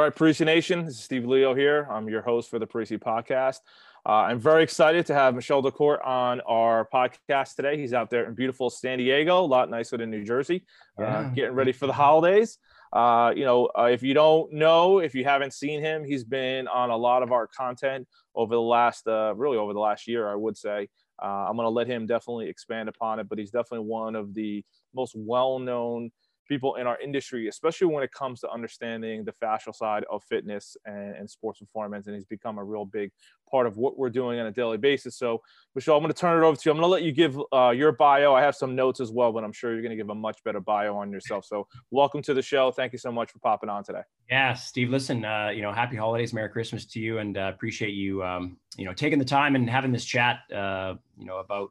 All right, Parisi Nation, this is Steve Leo here. I'm your host for the Parisi podcast. Uh, I'm very excited to have Michol Dalcourt on our podcast today. He's out there in beautiful San Diego, a lot nicer than New Jersey, uh, getting ready for the holidays. Uh, you know, uh, if you don't know, if you haven't seen him, he's been on a lot of our content over the last, uh, really over the last year, I would say. Uh, I'm going to let him definitely expand upon it, but he's definitely one of the most well-known people in our industry, especially when it comes to understanding the fascial side of fitness and, and, sports performance. And he's become a real big part of what we're doing on a daily basis. So, Michol, I'm going to turn it over to you. I'm going to let you give uh, your bio. I have some notes as well, but I'm sure you're going to give a much better bio on yourself. So, welcome to the show. Thank you so much for popping on today. Yeah, Steve. Listen, uh, you know, happy holidays, Merry Christmas to you, and uh, appreciate you, um, you know, taking the time and having this chat, uh, you know, about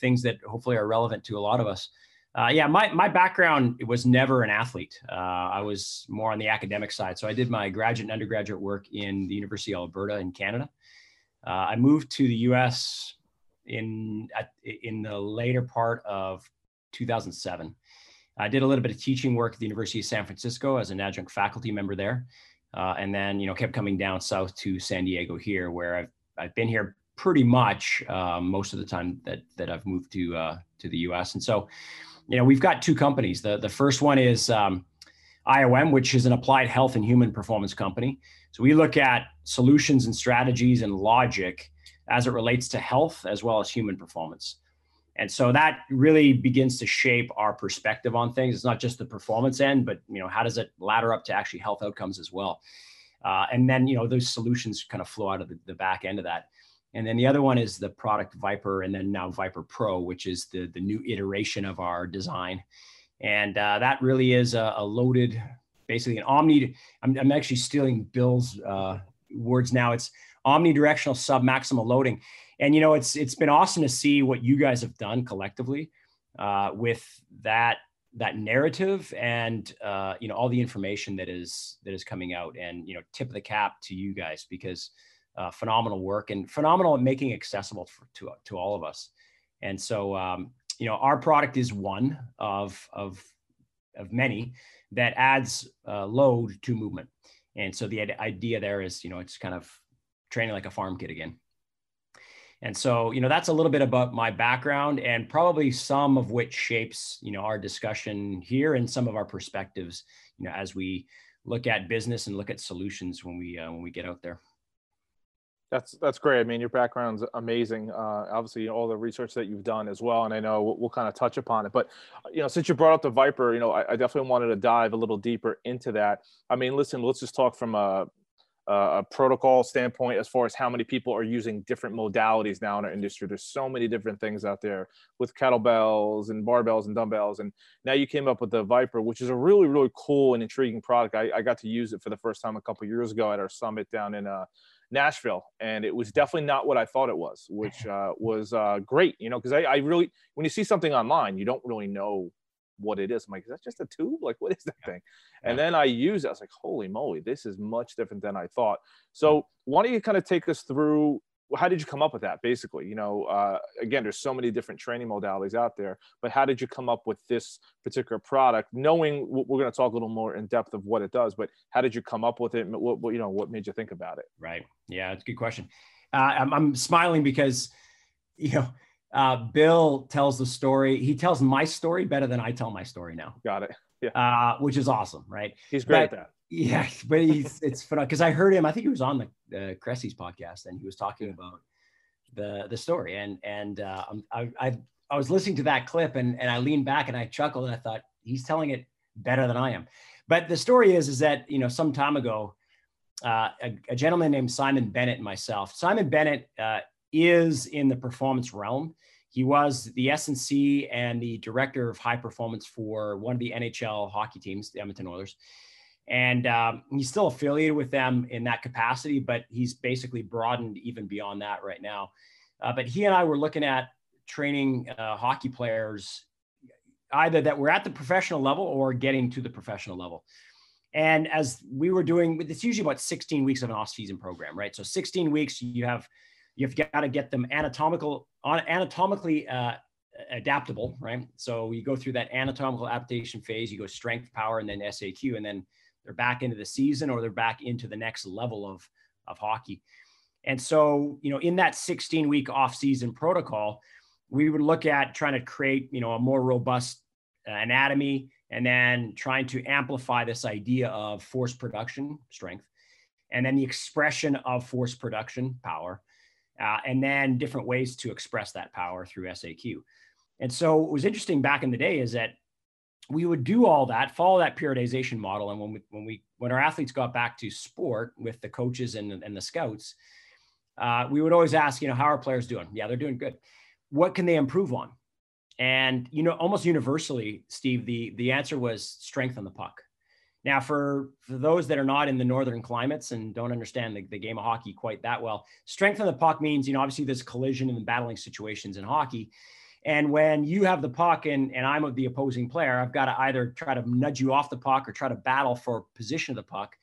things that hopefully are relevant to a lot of us. Uh, yeah, my, my background was never an athlete. Uh, I was more on the academic side. So I did my graduate and undergraduate work in the University of Alberta in Canada. Uh, I moved to the US in, in the later part of 2007. I did a little bit of teaching work at the University of San Francisco as an adjunct faculty member there. Uh, and then, you know, kept coming down south to San Diego here, where I've, I've been here pretty much uh, most of the time that, that I've moved to, uh, to the US. And so, you know, we've got two companies. The, the first one is um, IOM, which is an applied health and human performance company. So we look at solutions and strategies and logic as it relates to health as well as human performance. And so that really begins to shape our perspective on things. It's not just the performance end, but you know, how does it ladder up to actually health outcomes as well? Uh, and then you know those solutions kind of flow out of the, the back end of that. And then the other one is the product Viper, and then now Viper Pro, which is the, the new iteration of our design. And uh, that really is a, a, loaded, basically an omni. I'm, I'm actually stealing Bill's uh, words now. It's omnidirectional sub maximal loading. And you know, it's it's been awesome to see what you guys have done collectively uh, with that that narrative and uh, you know all the information that is that is coming out. And you know, tip of the cap to you guys because uh, phenomenal work and phenomenal at making accessible for, to, to all of us. And so, um, you know, our product is one of, of, of many that adds uh, load to movement. And so the idea there is, you know, it's kind of training like a farm kid again. And so, you know, that's a little bit about my background and probably some of which shapes, you know, our discussion here and some of our perspectives, you know, as we look at business and look at solutions when we uh, when we get out there. That's that's great. I mean, your background's amazing. Uh, obviously, all the research that you've done as well, and I know we'll, we'll, kind of touch upon it. But you know, since you brought up the Viper, you know, I, I, definitely wanted to dive a little deeper into that. I mean, listen, let's just talk from a, a protocol standpoint as far as how many people are using different modalities now in our industry. There's so many different things out there with kettlebells and barbells and dumbbells, and now you came up with the Viper, which is a really really cool and intriguing product. I, I got to use it for the first time a couple years ago at our summit down in uh, Nashville, and it was definitely not what I thought it was, which uh, was uh, great. You know, because I, I, really, when you see something online, you don't really know what it is. I'm like, is that just a tube? Like, what is that thing? And then I use it. I was like, holy moly, this is much different than I thought. So, why don't you kind of take us through how did you come up with that basically? You know uh, again there's so many different training modalities out there but how did you come up with this particular product knowing we're going to talk a little more in depth of what it does but how did you come up with it? What, what you know what made you think about it? Right. Yeah it's a good question. Uh, I'm, I'm, smiling because you know uh, bill tells the story he tells my story better than i tell my story now. Got it. Yeah. Uh, which is awesome right? He's great but, at that yeah, but he's it's fun because I heard him. I think he was on the uh, Cressey's podcast, and he was talking about the the story. And and uh, I, I I was listening to that clip, and and I leaned back and I chuckled, and I thought he's telling it better than I am. But the story is is that you know some time ago, uh, a, a, gentleman named Simon Bennett and myself. Simon Bennett uh, is in the performance realm. He was the S&C and the director of high performance for one of the NHL hockey teams, the Edmonton Oilers and um, he's still affiliated with them in that capacity, but he's basically broadened even beyond that right now. Uh, but he and I were looking at training uh, hockey players either that were at the professional level or getting to the professional level. And as we were doing, it's usually about 16 weeks of an off-season program, right? So 16 weeks, you have you've got to get them anatomical, anatomically uh, adaptable, right? So you go through that anatomical adaptation phase. You go strength, power, and then SAQ, and then they're back into the season or they're back into the next level of of hockey. And so, you know, in that 16 week off season protocol, we would look at trying to create, you know, a more robust uh, anatomy and then trying to amplify this idea of force production strength and then the expression of force production power uh, and then different ways to express that power through SAQ. And so what was interesting back in the day is that we would do all that, follow that periodization model. And when we, when we, when our athletes got back to sport with the coaches and, and the scouts, uh, we would always ask, you know, how are players doing? Yeah, they're doing good. What can they improve on? And, you know, almost universally, Steve, the, the answer was strength on the puck. Now, for, for those that are not in the northern climates and don't understand the, the game of hockey quite that well, strength on the puck means, you know, obviously there's collision and battling situations in hockey. And when you have the puck and, and I'm the opposing player, I've got to either try to nudge you off the puck or try to battle for position of the puck.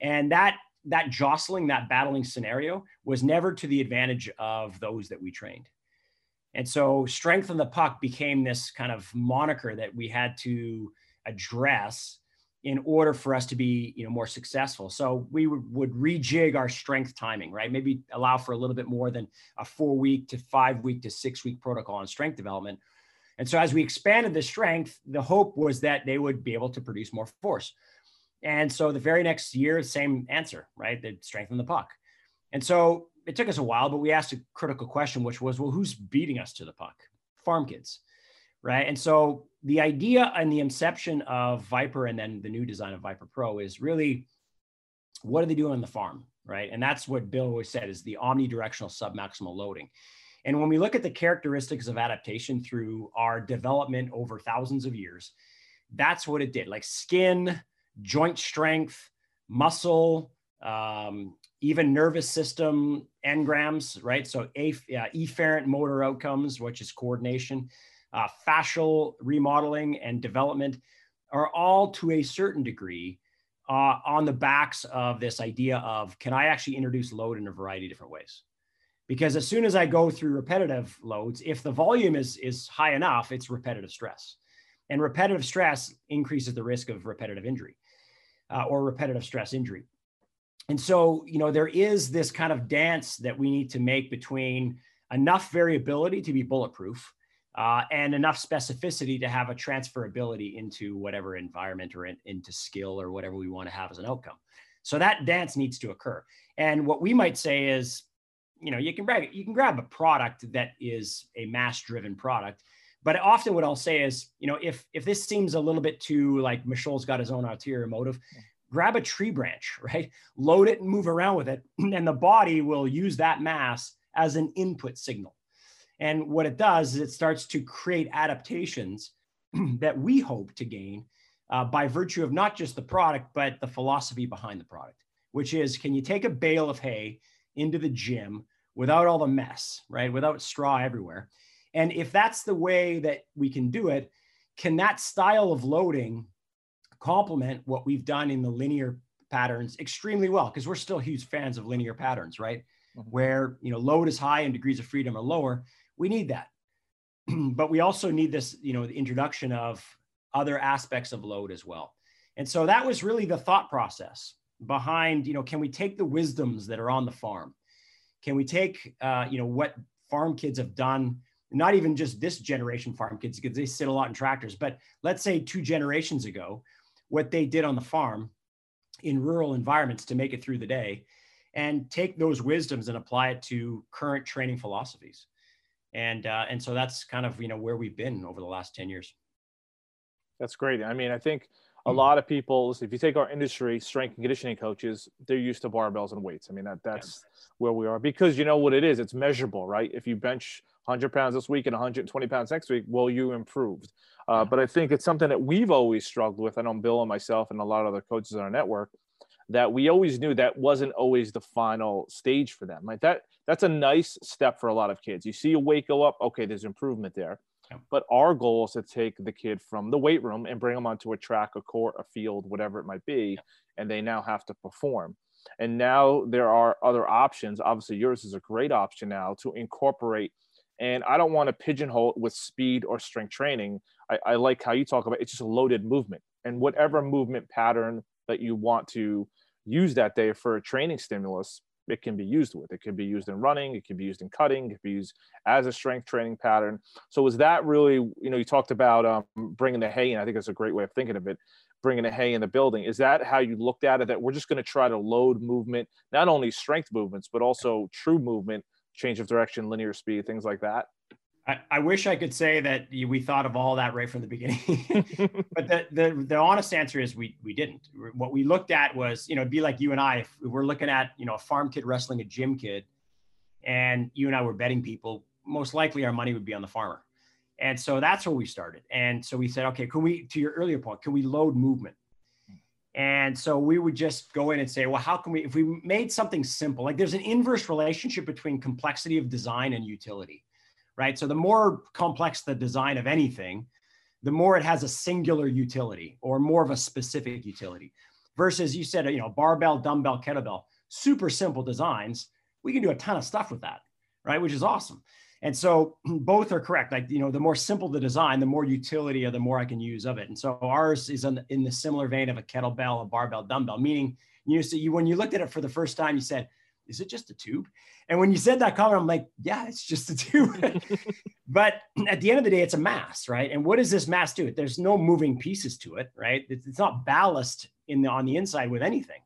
And that that jostling, that battling scenario was never to the advantage of those that we trained. And so strength on the puck became this kind of moniker that we had to address in order for us to be you know more successful. So we would, would rejig our strength timing right? Maybe allow for a little bit more than a four week to five week to six week protocol on strength development. And so as we expanded the strength the hope was that they would be able to produce more force. And so the very next year same answer right? They strengthen the puck. And so it took us a while but we asked a critical question which was well who's beating us to the puck? Farm kids right? And so the idea and the inception of Viper and then the new design of Viper Pro is really what are they doing on the farm, right? And that's what Bill always said is the omnidirectional submaximal loading. And when we look at the characteristics of adaptation through our development over thousands of years, that's what it did. Like skin, joint strength, muscle, um, even nervous system engrams, right? So a, uh, efferent motor outcomes, which is coordination, uh, fascial remodeling and development are all to a certain degree uh, on the backs of this idea of can I actually introduce load in a variety of different ways? Because as soon as I go through repetitive loads, if the volume is, is high enough, it's repetitive stress. And repetitive stress increases the risk of repetitive injury uh, or repetitive stress injury. And so, you know, there is this kind of dance that we need to make between enough variability to be bulletproof uh, and enough specificity to have a transferability into whatever environment or in, into skill or whatever we want to have as an outcome. So that dance needs to occur. And what we might say is, you know, you can grab you can grab a product that is a mass-driven product, but often what I'll say is, you know, if if this seems a little bit too like Michol's got his own ulterior motive, grab a tree branch, right? Load it and move around with it, and the body will use that mass as an input signal. And what it does is it starts to create adaptations that we hope to gain uh, by virtue of not just the product, but the philosophy behind the product, which is can you take a bale of hay into the gym without all the mess, right? Without straw everywhere. And if that's the way that we can do it, can that style of loading complement what we've done in the linear patterns extremely well? Because we're still huge fans of linear patterns, right? Mm-hmm. Where you know load is high and degrees of freedom are lower. We need that. but we also need this, you know, the introduction of other aspects of load as well. And so that was really the thought process behind, you know, can we take the wisdoms that are on the farm? Can we take, uh, you know, what farm kids have done, not even just this generation farm kids, because they sit a lot in tractors, but let's say two generations ago, what they did on the farm in rural environments to make it through the day and take those wisdoms and apply it to current training philosophies and uh, and so that's kind of you know where we've been over the last 10 years. That's great. I mean i think a hmm. lot of people if you take our industry strength and conditioning coaches they're used to barbells and weights. I mean that that's yeah. where we are because you know what it is? It's measurable right? If you bench 100 pounds this week and 120 pounds next week well you improved. Uh, but i think it's something that we've always struggled with i know bill and myself and a lot of other coaches on our network that we always knew that wasn't always the final stage for them. Like that, that's a nice step for a lot of kids. You see a weight go up, okay, there's improvement there. Yeah. But our goal is to take the kid from the weight room and bring them onto a track, a court, a field, whatever it might be, yeah. and they now have to perform. And now there are other options. Obviously, yours is a great option now to incorporate. And I don't want to pigeonhole it with speed or strength training. I, I like how you talk about it. it's just a loaded movement and whatever movement pattern that you want to use that day for a training stimulus, it can be used with. It can be used in running, it can be used in cutting, it can be used as a strength training pattern. So was that really, you know, you talked about um, bringing the hay in. I think it's a great way of thinking of it. Bringing the hay in the building. Is that how you looked at it? That we're just going to try to load movement, not only strength movements, but also true movement, change of direction, linear speed, things like that. I, I wish I could say that we thought of all that right from the beginning, but the, the the honest answer is we we didn't. What we looked at was, you know, it'd be like you and I if we're looking at, you know, a farm kid wrestling a gym kid, and you and I were betting people. Most likely, our money would be on the farmer, and so that's where we started. And so we said, okay, can we? To your earlier point, can we load movement? And so we would just go in and say, well, how can we, if we made something simple, like there's an inverse relationship between complexity of design and utility right? So the more complex the design of anything, the more it has a singular utility or more of a specific utility. Versus you said, you know, barbell, dumbbell, kettlebell, super simple designs. We can do a ton of stuff with that, right? Which is awesome. And so both are correct. Like, you know, the more simple the design, the more utility or the more I can use of it. And so ours is in the, in the similar vein of a kettlebell, a barbell, dumbbell, meaning you, so you, when you looked at it for the first time, you said, is it just a tube? And when you said that comment, I'm like, yeah, it's just a tube. but at the end of the day, it's a mass, right? And what does this mass do? There's no moving pieces to it, right? It's not ballast in the on the inside with anything,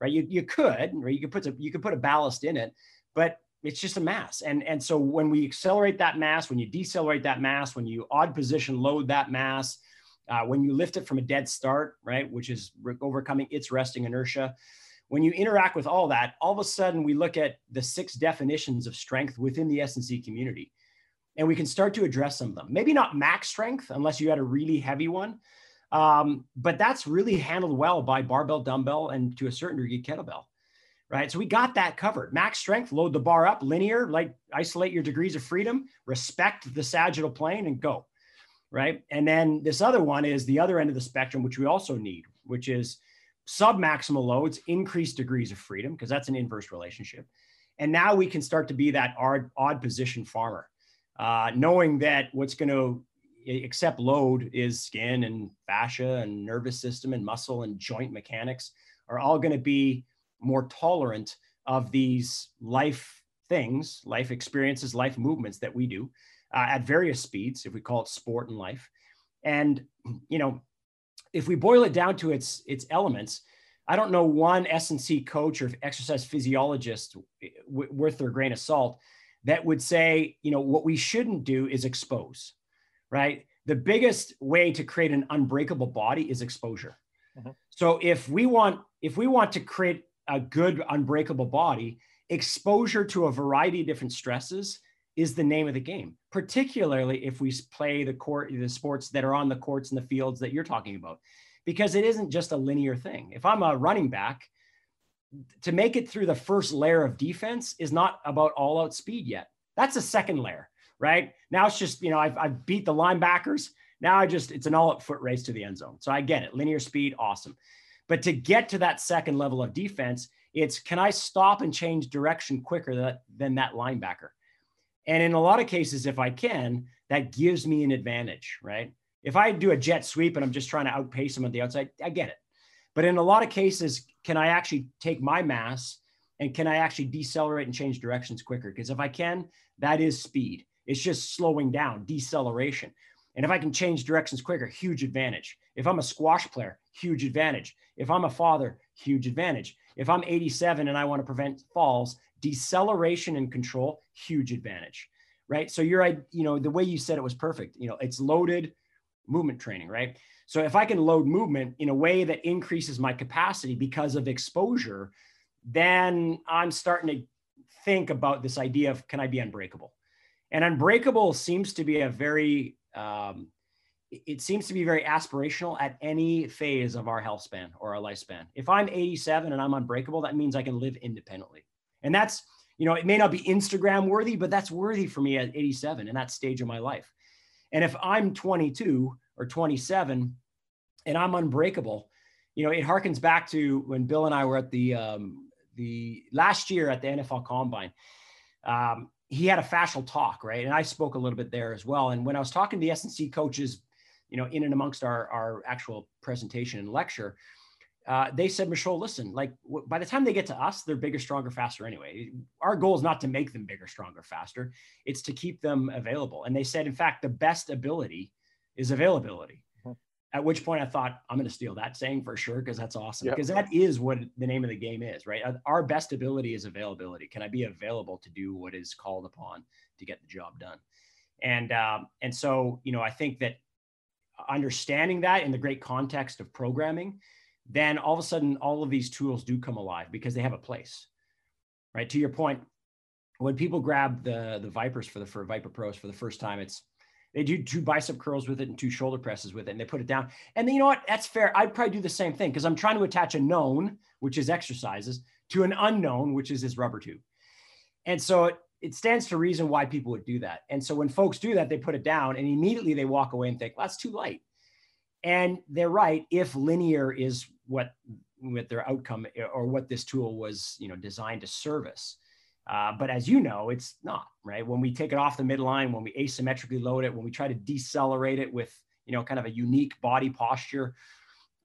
right? You, you could, right? You could put a, you could put a ballast in it, but it's just a mass. And, and so when we accelerate that mass, when you decelerate that mass, when you odd position load that mass, uh, when you lift it from a dead start, right, which is overcoming its resting inertia, when you interact with all that, all of a sudden we look at the six definitions of strength within the S&C community. And we can start to address some of them. Maybe not max strength, unless you had a really heavy one. Um, but that's really handled well by barbell, dumbbell, and to a certain degree, kettlebell. Right. So we got that covered. Max strength, load the bar up, linear, like isolate your degrees of freedom, respect the sagittal plane, and go. Right. And then this other one is the other end of the spectrum, which we also need, which is submaximal loads, increased degrees of freedom, because that's an inverse relationship. And now we can start to be that odd, odd position farmer, uh, knowing that what's going to accept load is skin and fascia and nervous system and muscle and joint mechanics are all going to be more tolerant of these life things, life experiences, life movements that we do uh, at various speeds, if we call it sport and life. And, you know, if we boil it down to its its elements, I don't know one S&C coach or exercise physiologist w- worth their grain of salt that would say, you know, what we shouldn't do is expose, right? The biggest way to create an unbreakable body is exposure. Mm-hmm. So if we want if we want to create a good unbreakable body, exposure to a variety of different stresses is the name of the game, particularly if we play the court, the sports that are on the courts and the fields that you're talking about, because it isn't just a linear thing. If I'm a running back, to make it through the first layer of defense is not about all out speed yet. That's a second layer, right? Now it's just, you know, I've, I've beat the linebackers. Now I just, it's an all out foot race to the end zone. So I get it. Linear speed, awesome. But to get to that second level of defense, it's can I stop and change direction quicker than that linebacker? And in a lot of cases, if I can, that gives me an advantage, right? If I do a jet sweep and I'm just trying to outpace them at the outside, I get it. But in a lot of cases, can I actually take my mass and can I actually decelerate and change directions quicker? Because if I can, that is speed. It's just slowing down, deceleration. And if I can change directions quicker, huge advantage. If I'm a squash player, huge advantage. If I'm a father, huge advantage. If I'm 87 and I want to prevent falls, deceleration and control, huge advantage, right? So you're, you know, the way you said it was perfect. You know, it's loaded movement training, right? So if I can load movement in a way that increases my capacity because of exposure, then I'm starting to think about this idea of can I be unbreakable? And unbreakable seems to be a very, um, it seems to be very aspirational at any phase of our health span or our lifespan. If I'm 87 and I'm unbreakable, that means I can live independently. And that's, you know, it may not be Instagram worthy, but that's worthy for me at 87 in that stage of my life. And if I'm 22 or 27 and I'm unbreakable, you know, it harkens back to when Bill and I were at the um, the last year at the NFL Combine. Um, he had a fascial talk, right? And I spoke a little bit there as well. And when I was talking to the S&C coaches, you know, in and amongst our our actual presentation and lecture, uh, they said, Michol, listen, like w- by the time they get to us, they're bigger, stronger, faster anyway. Our goal is not to make them bigger, stronger, faster. It's to keep them available. And they said, in fact, the best ability is availability. Mm-hmm. At which point I thought, I'm going to steal that saying for sure, because that's awesome. Because yep. that is what the name of the game is, right? Our best ability is availability. Can I be available to do what is called upon to get the job done? And um, and so, you know, I think that understanding that in the great context of programming, then all of a sudden all of these tools do come alive because they have a place right? To your point when people grab the the vipers for the for viper pros for the first time it's they do two bicep curls with it and two shoulder presses with it and they put it down. And then you know what? That's fair. I'd probably do the same thing because i'm trying to attach a known which is exercises to an unknown which is this rubber tube. And so it, it stands to reason why people would do that. And so when folks do that they put it down and immediately they walk away and think well that's too light and they're right if linear is what what their outcome or what this tool was you know designed to service. Uh, but as you know, it's not right. When we take it off the midline, when we asymmetrically load it, when we try to decelerate it with you know kind of a unique body posture,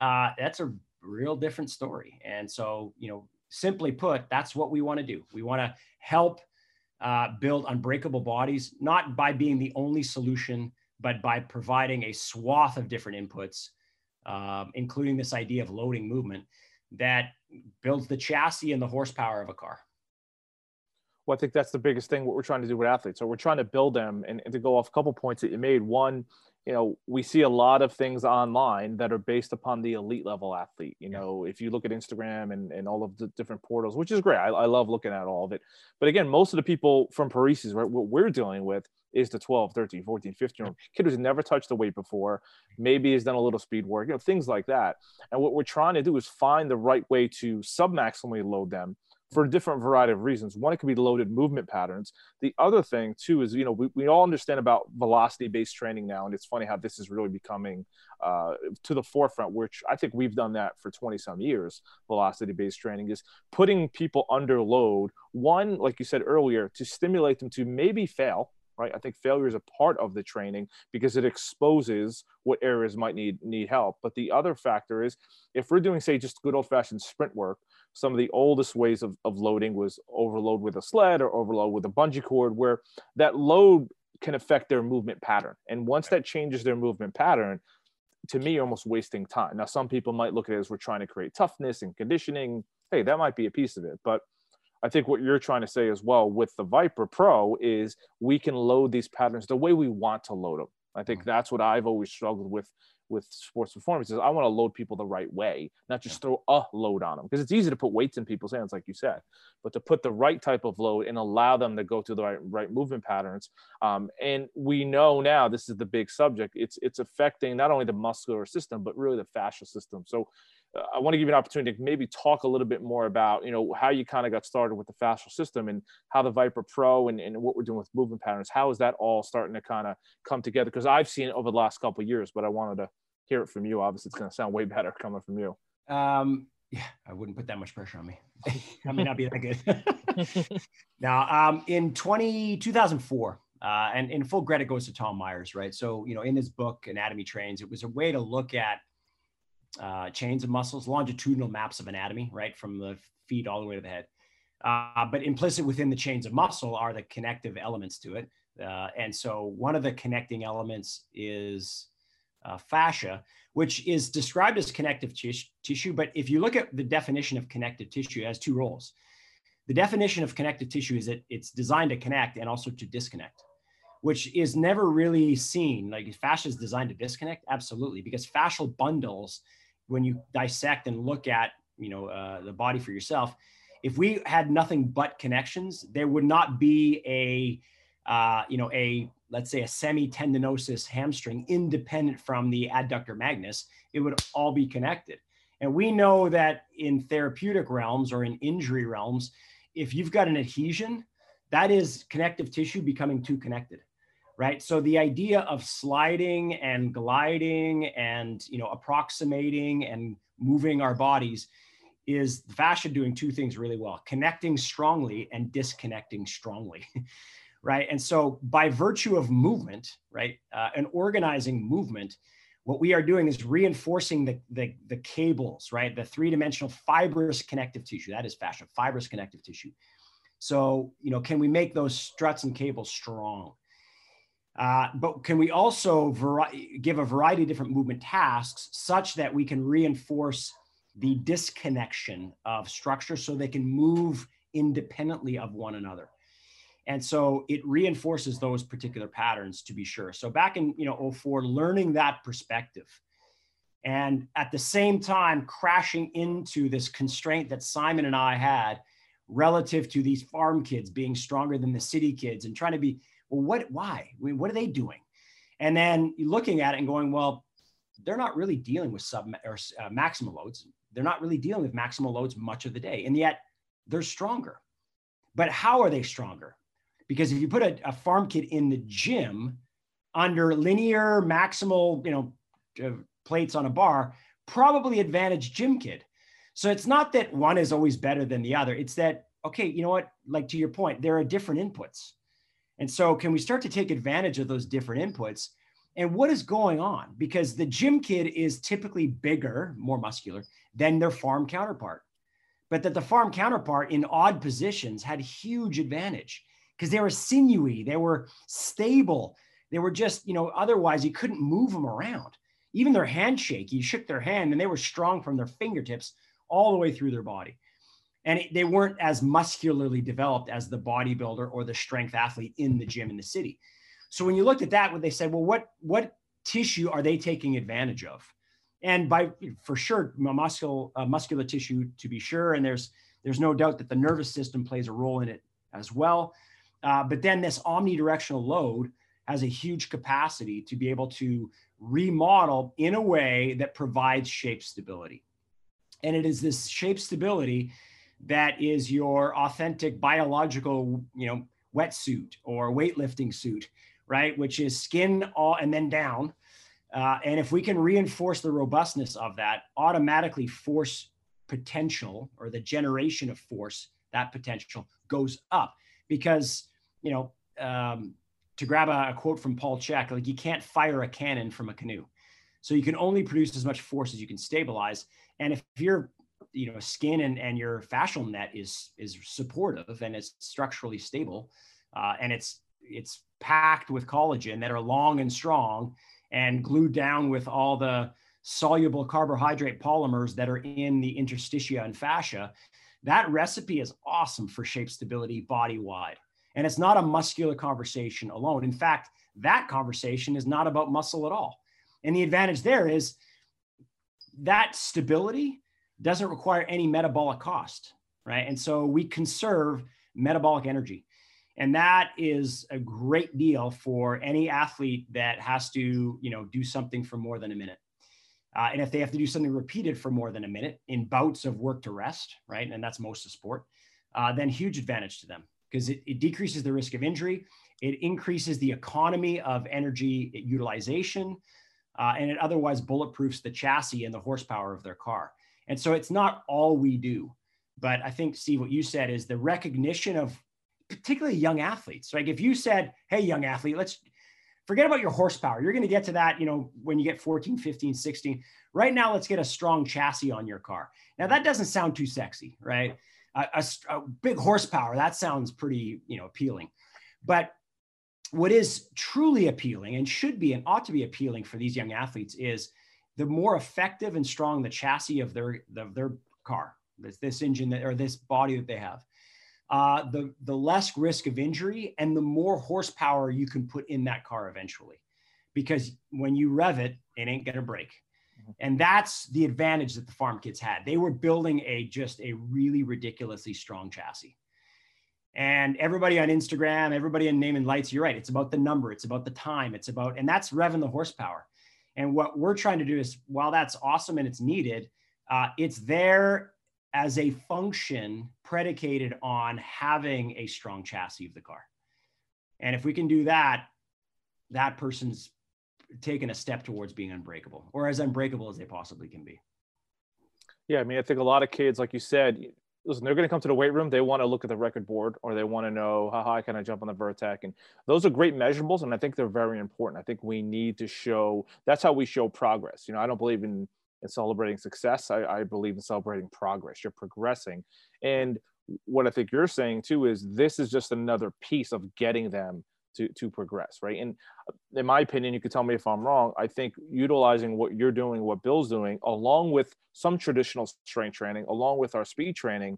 uh, that's a real different story. And so you know, simply put, that's what we want to do. We want to help uh, build unbreakable bodies, not by being the only solution, but by providing a swath of different inputs um, including this idea of loading movement that builds the chassis and the horsepower of a car. Well, I think that's the biggest thing what we're trying to do with athletes. So we're trying to build them and, and to go off a couple points that you made. One, you know, we see a lot of things online that are based upon the elite level athlete. You know, if you look at Instagram and, and all of the different portals, which is great. I, I love looking at all of it. But again, most of the people from Parisi, right, what we're dealing with is the 12, 13, 14, 15 year old kid who's never touched the weight before, maybe has done a little speed work, you know, things like that. And what we're trying to do is find the right way to submaximally load them for a different variety of reasons. One, it could be loaded movement patterns. The other thing, too, is you know we, we all understand about velocity-based training now, and it's funny how this is really becoming uh, to the forefront. Which I think we've done that for 20 some years. Velocity-based training is putting people under load. One, like you said earlier, to stimulate them to maybe fail right? I think failure is a part of the training because it exposes what areas might need need help. But the other factor is if we're doing, say, just good old fashioned sprint work, some of the oldest ways of, of loading was overload with a sled or overload with a bungee cord, where that load can affect their movement pattern. And once that changes their movement pattern, to me, almost wasting time. Now, some people might look at it as we're trying to create toughness and conditioning. Hey, that might be a piece of it, but I think what you're trying to say as well with the Viper Pro is we can load these patterns the way we want to load them. I think mm-hmm. that's what I've always struggled with with sports performance is I want to load people the right way, not just throw a load on them because it's easy to put weights in people's hands, like you said, but to put the right type of load and allow them to go through the right, right movement patterns. Um, and we know now this is the big subject. It's it's affecting not only the muscular system but really the fascial system. So I want to give you an opportunity to maybe talk a little bit more about, you know, how you kind of got started with the fascial system and how the Viper Pro and, and what we're doing with movement patterns. How is that all starting to kind of come together? Because I've seen it over the last couple years, but I wanted to hear it from you. Obviously, it's going to sound way better coming from you. Um, yeah, I wouldn't put that much pressure on me. I may not be that good. now, um, in 20, 2004, uh, and in full credit goes to Tom Myers, right? So, you know, in his book, Anatomy Trains, it was a way to look at uh, chains of muscles, longitudinal maps of anatomy, right, from the feet all the way to the head. Uh, but implicit within the chains of muscle are the connective elements to it. Uh, and so one of the connecting elements is uh, fascia, which is described as connective tis- tissue. But if you look at the definition of connective tissue, it has two roles. The definition of connective tissue is that it's designed to connect and also to disconnect which is never really seen. Like fascia is designed to disconnect, absolutely, because fascial bundles when you dissect and look at you know uh, the body for yourself if we had nothing but connections there would not be a uh, you know a let's say a semitendinosus hamstring independent from the adductor magnus. It would all be connected. And we know that in therapeutic realms or in injury realms if you've got an adhesion that is connective tissue becoming too connected right so the idea of sliding and gliding and you know approximating and moving our bodies is fascia doing two things really well connecting strongly and disconnecting strongly right and so by virtue of movement right uh, and organizing movement what we are doing is reinforcing the, the, the cables, right? The three-dimensional fibrous connective tissue. That is fascia, fibrous connective tissue. So, you know, can we make those struts and cables strong? Uh, but can we also vari- give a variety of different movement tasks such that we can reinforce the disconnection of structure so they can move independently of one another? And so it reinforces those particular patterns to be sure. So back in you know 04, learning that perspective. And at the same time, crashing into this constraint that Simon and I had relative to these farm kids being stronger than the city kids and trying to be, well, what, why? I mean, what are they doing? And then looking at it and going, well, they're not really dealing with sub or uh, maximal loads. They're not really dealing with maximal loads much of the day. And yet they're stronger. But how are they stronger? Because if you put a, a farm kid in the gym under linear maximal, you know, uh, plates on a bar, probably advantage gym kid. So it's not that one is always better than the other. It's that, okay, you know what? Like to your point, there are different inputs. And so can we start to take advantage of those different inputs? And what is going on? Because the gym kid is typically bigger, more muscular than their farm counterpart. But that the farm counterpart in odd positions had huge advantage because they were sinewy, they were stable, they were just, you know, otherwise you couldn't move them around. Even their handshake, you shook their hand and they were strong from their fingertips all the way through their body. And it, they weren't as muscularly developed as the bodybuilder or the strength athlete in the gym in the city. So when you looked at that, what they said, well, what what tissue are they taking advantage of? And by for sure, muscle uh, muscular tissue to be sure. And there's there's no doubt that the nervous system plays a role in it as well. Uh, but then this omnidirectional load has a huge capacity to be able to remodel in a way that provides shape stability. And it is this shape stability that is your authentic biological, you know, wetsuit or weightlifting suit, right? Which is skin all and then down. Uh, and if we can reinforce the robustness of that, automatically force potential or the generation of force, that potential goes up because you know, um, to grab a, a, quote from Paul Chek, like you can't fire a cannon from a canoe. So you can only produce as much force as you can stabilize. And if your, you know, skin and, and your fascial net is is supportive and it's structurally stable, uh, and it's it's packed with collagen that are long and strong and glued down with all the soluble carbohydrate polymers that are in the interstitia and fascia, that recipe is awesome for shape stability body wide. And it's not a muscular conversation alone. In fact, that conversation is not about muscle at all. And the advantage there is that stability doesn't require any metabolic cost, right? And so we conserve metabolic energy. And that is a great deal for any athlete that has to, you know, do something for more than a minute. Uh, and if they have to do something repeated for more than a minute in bouts of work to rest, right? And that's most of sport, uh, then huge advantage to them because it, it decreases the risk of injury. It increases the economy of energy utilization, uh, and it otherwise bulletproofs the chassis and the horsepower of their car. And so it's not all we do. But I think, Steve, what you said is the recognition of particularly young athletes. Like if you said, hey, young athlete, let's forget about your horsepower. You're going to get to that, you know, when you get 14, 15, 16. Right now, let's get a strong chassis on your car. Now, that doesn't sound too sexy, right? a, a, a big horsepower. That sounds pretty, you know, appealing. But what is truly appealing and should be and ought to be appealing for these young athletes is the more effective and strong the chassis of their of their car, this, this engine that, or this body that they have, uh, the the less risk of injury and the more horsepower you can put in that car eventually, because when you rev it, it ain't gonna break. Mm-hmm. And that's the advantage that the farm kids had. They were building a just a really ridiculously strong chassis. And everybody on Instagram, everybody in Name and Lights, you're right. It's about the number, it's about the time, it's about, and that's revving the horsepower. And what we're trying to do is, while that's awesome and it's needed, uh, it's there as a function predicated on having a strong chassis of the car. And if we can do that, that person's taken a step towards being unbreakable or as unbreakable as they possibly can be. Yeah, I mean, I think a lot of kids, like you said, listen, they're going to come to the weight room. They want to look at the record board or they want to know how high can I jump on the Vertec. And those are great measurables. And I think they're very important. I think we need to show that's how we show progress. You know, I don't believe in, in celebrating success. I, I believe in celebrating progress. You're progressing. And what I think you're saying too is this is just another piece of getting them to, to progress, right? And uh, in my opinion, you could tell me if I'm wrong. I think utilizing what you're doing, what Bill's doing, along with some traditional strength training, along with our speed training,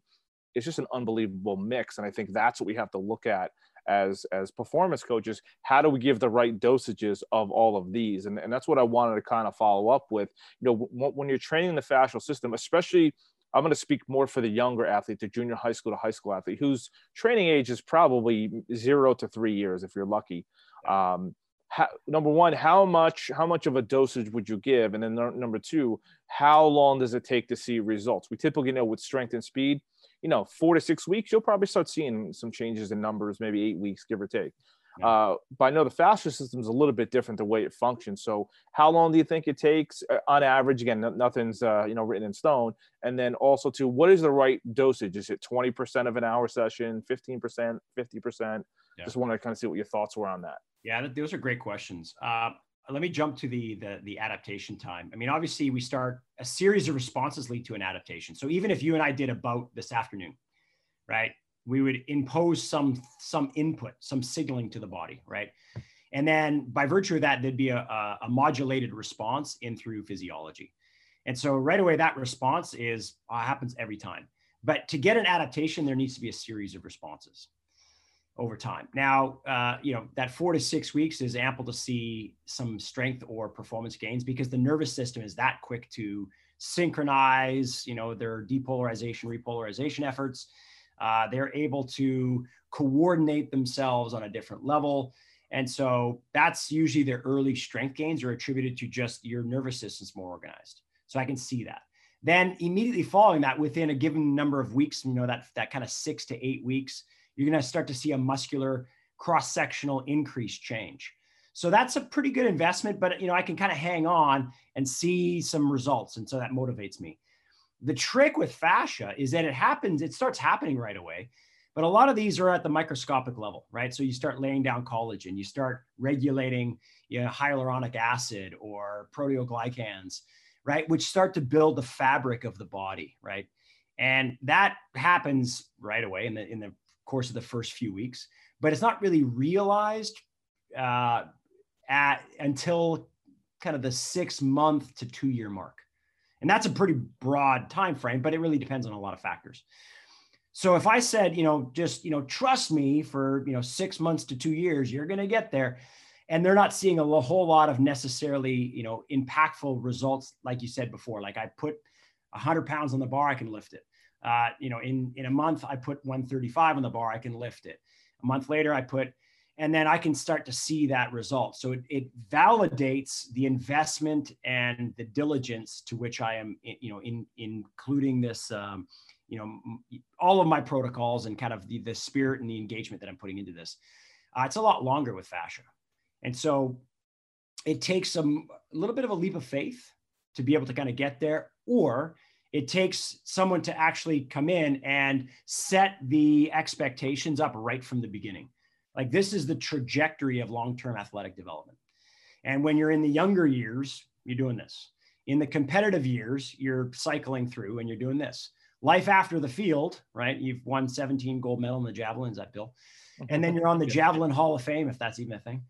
is just an unbelievable mix. And I think that's what we have to look at as as performance coaches. How do we give the right dosages of all of these? And, and that's what I wanted to kind of follow up with. You know, when you're training the fascial system, especially I'm going to speak more for the younger athlete, the junior high school to high school athlete, whose training age is probably zero to three years if you're lucky. Um, how, number one, how much how much of a dosage would you give, and then number two, how long does it take to see results? We typically know with strength and speed, you know, four to six weeks, you'll probably start seeing some changes in numbers, maybe eight weeks, give or take. Yeah. Uh, but I know the fascia system is a little bit different the way it functions. So, how long do you think it takes uh, on average? Again, nothing's uh, you know written in stone. And then also to what is the right dosage? Is it twenty percent of an hour session, fifteen percent, fifty percent? Just wanted to kind of see what your thoughts were on that. Yeah, those are great questions. Uh, let me jump to the, the the adaptation time. I mean, obviously, we start a series of responses lead to an adaptation. So even if you and I did a bout this afternoon, right? We would impose some some input, some signaling to the body, right? And then by virtue of that, there'd be a, a, modulated response in through physiology. And so right away, that response is uh, happens every time. But to get an adaptation, there needs to be a series of responses over time. Now, uh, you know that four to six weeks is ample to see some strength or performance gains because the nervous system is that quick to synchronize, you know, their depolarization, repolarization efforts uh, they're able to coordinate themselves on a different level. And so that's usually their early strength gains are attributed to just your nervous system's more organized. So I can see that. Then immediately following that, within a given number of weeks, you know, that, that kind of six to eight weeks, you're going to start to see a muscular cross-sectional increase change. So that's a pretty good investment, but you know, I can kind of hang on and see some results. And so that motivates me. The trick with fascia is that it happens, it starts happening right away. But a lot of these are at the microscopic level, right? So you start laying down collagen, you start regulating you know, hyaluronic acid or proteoglycans, right? Which start to build the fabric of the body, right? And that happens right away in the in the course of the first few weeks, but it's not really realized uh, at until kind of the six month to two year mark and that's a pretty broad time frame but it really depends on a lot of factors. So if i said you know just you know trust me for you know six months to two years you're going to get there. And they're not seeing a whole lot of necessarily you know impactful results like you said before. Like i put 100 pounds on the bar i can lift it. Uh, you know in in a month i put 135 on the bar i can lift it. A month later i put and then I can start to see that result. So it, it, validates the investment and the diligence to which I am, you know, in, including this, um, you know, all of my protocols and kind of the, the spirit and the engagement that I'm putting into this. Uh, it's a lot longer with fascia, and so it takes some a little bit of a leap of faith to be able to kind of get there, or it takes someone to actually come in and set the expectations up right from the beginning like this is the trajectory of long-term athletic development. And when you're in the younger years, you're doing this. In the competitive years, you're cycling through and you're doing this. Life after the field, right? You've won 17 gold medal in the javelins, that Bill. And then you're on the Javelin Hall of Fame, if that's even a thing.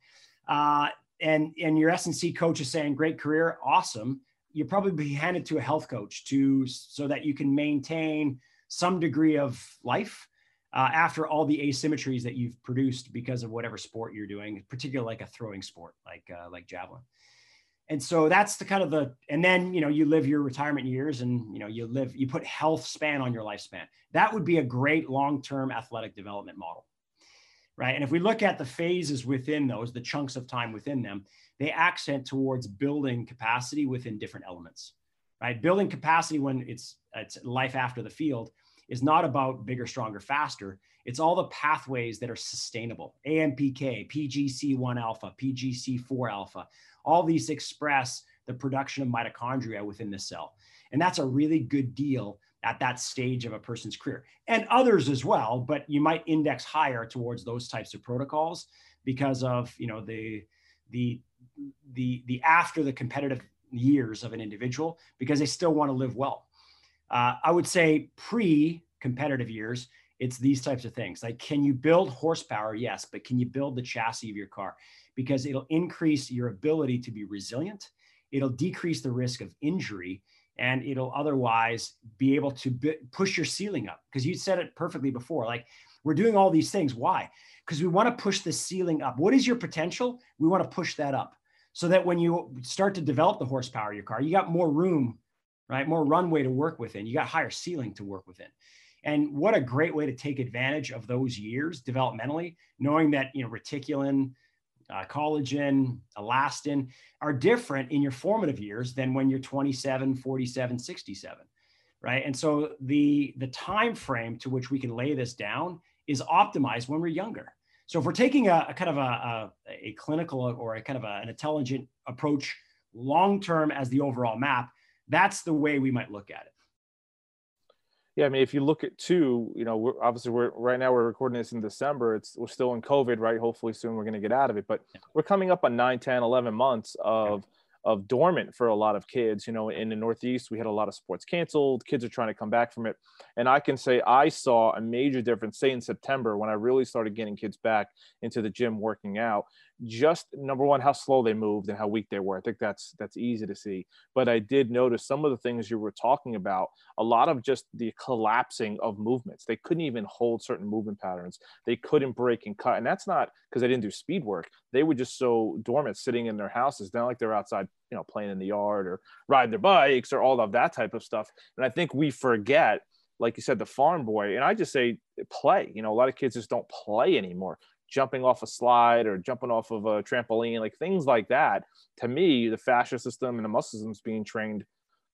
Uh, and and your S&C coach is saying, "Great career, awesome." You probably be handed to a health coach to so that you can maintain some degree of life uh, after all the asymmetries that you've produced because of whatever sport you're doing, particularly like a throwing sport, like uh, like javelin. And so that's the kind of the, and then you know you live your retirement years, and you know you live, you put health span on your lifespan. That would be a great long-term athletic development model, right? And if we look at the phases within those, the chunks of time within them, they accent towards building capacity within different elements, right? Building capacity when it's it's life after the field is not about bigger, stronger, faster. It's all the pathways that are sustainable. AMPK, PGC1 alpha, PGC4 alpha, all these express the production of mitochondria within the cell. And that's a really good deal at that stage of a person's career and others as well but you might index higher towards those types of protocols because of you know the the the the after the competitive years of an individual because they still want to live well uh, i would say pre competitive years it's these types of things. Like can you build horsepower? Yes but can you build the chassis of your car? Because it'll increase your ability to be resilient it'll decrease the risk of injury and it'll otherwise be able to b- push your ceiling up. Because you said it perfectly before like we're doing all these things. Why? Because we want to push the ceiling up. What is your potential? We want to push that up so that when you start to develop the horsepower of your car you got more room right more runway to work within you got higher ceiling to work within and what a great way to take advantage of those years developmentally knowing that you know reticulin uh, collagen, elastin are different in your formative years than when you're 27, 47, 67, right? And so the the time frame to which we can lay this down is optimized when we're younger. So if we're taking a, a kind of a, a, a, clinical or a kind of an intelligent approach long term as the overall map, that's the way we might look at it. Yeah, I mean, if you look at two, you know, we're obviously we're right now we're recording this in December. It's we're still in COVID, right? Hopefully soon we're going to get out of it, but we're coming up on 9, 10, 11 months of of dormant for a lot of kids. You know, in the Northeast, we had a lot of sports canceled. Kids are trying to come back from it. And I can say I saw a major difference, say in September, when I really started getting kids back into the gym working out. Just number one, how slow they moved and how weak they were. I think that's that's easy to see. But I did notice some of the things you were talking about, a lot of just the collapsing of movements. They couldn't even hold certain movement patterns. They couldn't break and cut. And that's not because they didn't do speed work. They were just so dormant sitting in their houses, not like they're outside you know playing in the yard or ride their bikes or all of that type of stuff. And i think we forget like you said the farm boy. And i just say play. You know a lot of kids just don't play anymore. Jumping off a slide or jumping off of a trampoline like things like that. To me the fascia system and the muscle system is being trained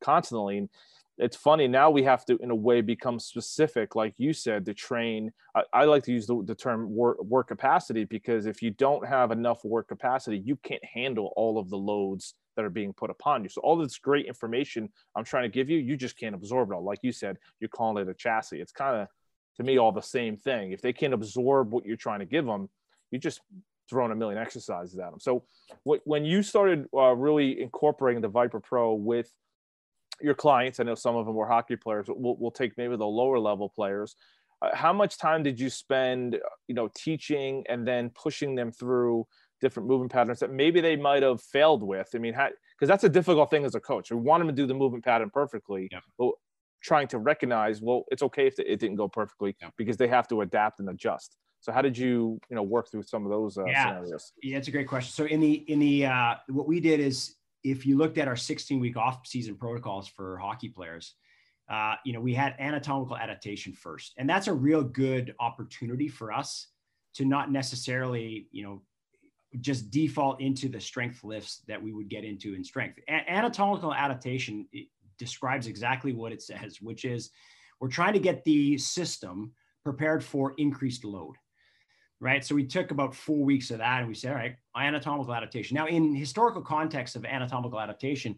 constantly. And it's funny now we have to in a way become specific like you said to train. I, I like to use the, the term work, work capacity because if you don't have enough work capacity you can't handle all of the loads that are being put upon you. So all this great information I'm trying to give you, you just can't absorb it all. Like you said, you're calling it a chassis. It's kind of to me all the same thing. If they can't absorb what you're trying to give them, you just throwing a million exercises at them. So when you started uh, really incorporating the Viper Pro with your clients, I know some of them were hockey players. We'll, we'll take maybe the lower level players. Uh, how much time did you spend, you know, teaching and then pushing them through different movement patterns that maybe they might have failed with. I mean, because that's a difficult thing as a coach. We want them to do the movement pattern perfectly, yeah. but trying to recognize, well, it's okay if it didn't go perfectly yeah. because they have to adapt and adjust. So how did you, you know, work through some of those uh, yeah. scenarios? Yeah, it's a great question. So in the in the uh, what we did is if you looked at our 16 week off season protocols for hockey players, uh, you know, we had anatomical adaptation first, and that's a real good opportunity for us to not necessarily, you know, just default into the strength lifts that we would get into in strength. A- anatomical adaptation describes exactly what it says, which is we're trying to get the system prepared for increased load. Right. So we took about four weeks of that and we said, all right, anatomical adaptation. Now, in historical context of anatomical adaptation,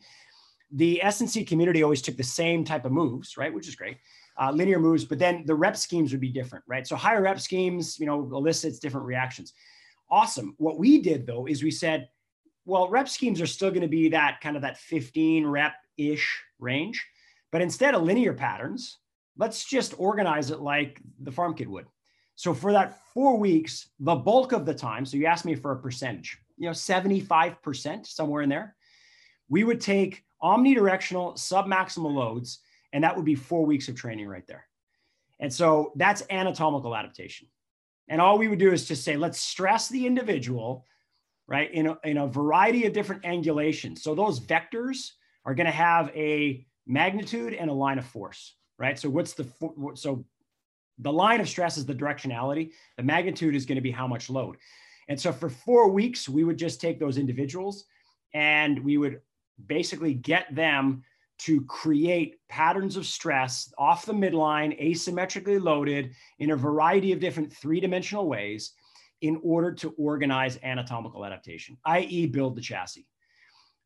the S&C community always took the same type of moves, right? Which is great. Uh, linear moves, but then the rep schemes would be different, right? So higher rep schemes, you know, elicits different reactions awesome. What we did though is we said, well, rep schemes are still going to be that kind of that 15 rep ish range, but instead of linear patterns, let's just organize it like the farm kid would. So for that four weeks, the bulk of the time, so you asked me for a percentage, you know, 75%, somewhere in there, we would take omnidirectional submaximal loads, and that would be four weeks of training right there. And so that's anatomical adaptation. And all we would do is just say, let's stress the individual, right, in a, in a variety of different angulations. So those vectors are going to have a magnitude and a line of force, right? So what's the, so the line of stress is the directionality. The magnitude is going to be how much load. And so for four weeks, we would just take those individuals and we would basically get them to create patterns of stress off the midline, asymmetrically loaded in a variety of different three dimensional ways in order to organize anatomical adaptation, i.e., build the chassis.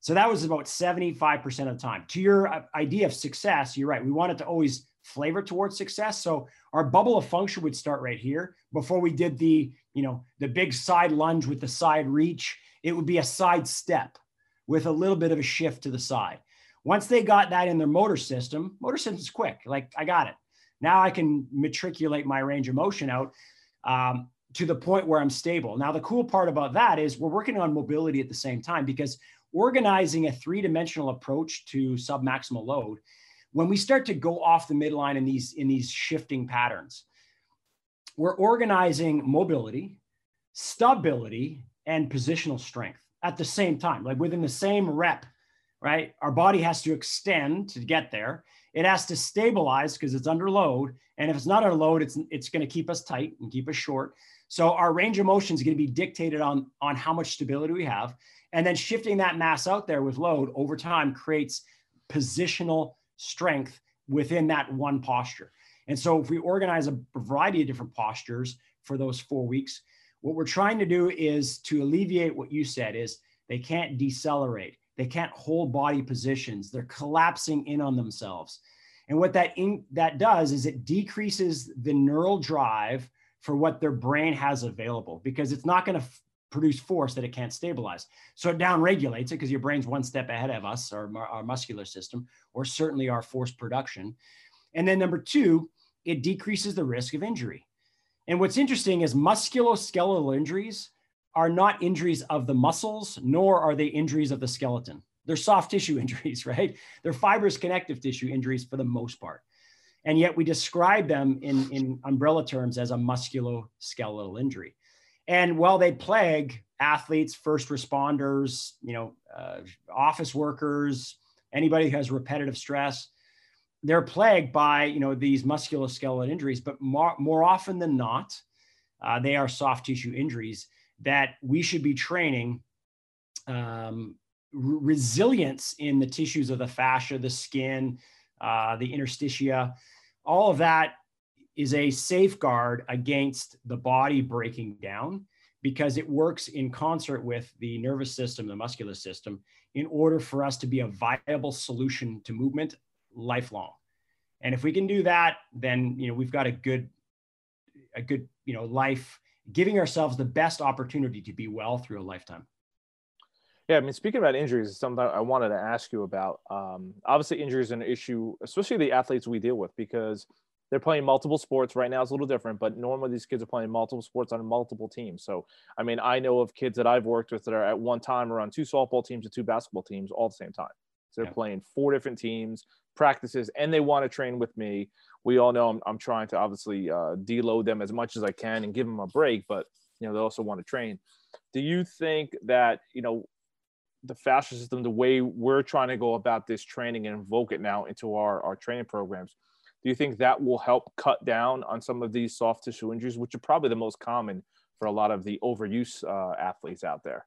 So that was about 75% of the time. To your uh, idea of success, you're right. We wanted to always flavor towards success. So our bubble of function would start right here before we did the, you know, the big side lunge with the side reach. It would be a side step with a little bit of a shift to the side. Once they got that in their motor system, motor system's quick. Like I got it. Now I can matriculate my range of motion out um, to the point where I'm stable. Now the cool part about that is we're working on mobility at the same time because organizing a three-dimensional approach to submaximal load when we start to go off the midline in these in these shifting patterns we're organizing mobility stability and positional strength at the same time like within the same rep right our body has to extend to get there it has to stabilize because it's under load and if it's not under load it's it's going to keep us tight and keep us short so our range of motion is going to be dictated on on how much stability we have and then shifting that mass out there with load over time creates positional strength within that one posture. And so if we organize a variety of different postures for those four weeks, what we're trying to do is to alleviate what you said is they can't decelerate. They can't hold body positions. They're collapsing in on themselves. And what that in, that does is it decreases the neural drive for what their brain has available because it's not going to produce force that it can't stabilize. So it down regulates it because your brain's one step ahead of us, our, our muscular system, or certainly our force production. And then number two, it decreases the risk of injury. And what's interesting is musculoskeletal injuries are not injuries of the muscles, nor are they injuries of the skeleton. They're soft tissue injuries, right? They're fibrous connective tissue injuries for the most part. And yet we describe them in, in umbrella terms as a musculoskeletal injury. And while they plague athletes, first responders, you know, uh, office workers, anybody who has repetitive stress, they're plagued by you know these musculoskeletal injuries. But more, more often than not, uh, they are soft tissue injuries that we should be training um, resilience in the tissues of the fascia, the skin, uh, the interstitia, all of that is a safeguard against the body breaking down because it works in concert with the nervous system, the muscular system, in order for us to be a viable solution to movement lifelong. And if we can do that, then you know we've got a good, a good you know life, giving ourselves the best opportunity to be well through a lifetime. Yeah, I mean, speaking about injuries, is something I wanted to ask you about. Um, obviously, injuries are an issue, especially the athletes we deal with, because they're playing multiple sports right now it's a little different but normally these kids are playing multiple sports on multiple teams so i mean i know of kids that i've worked with that are at one time are on two softball teams and two basketball teams all at the same time so they're yeah. playing four different teams practices and they want to train with me we all know i'm, I'm trying to obviously uh, deload them as much as i can and give them a break but you know they also want to train do you think that you know the fascia system the way we're trying to go about this training and invoke it now into our, our training programs do you think that will help cut down on some of these soft tissue injuries, which are probably the most common for a lot of the overuse uh, athletes out there?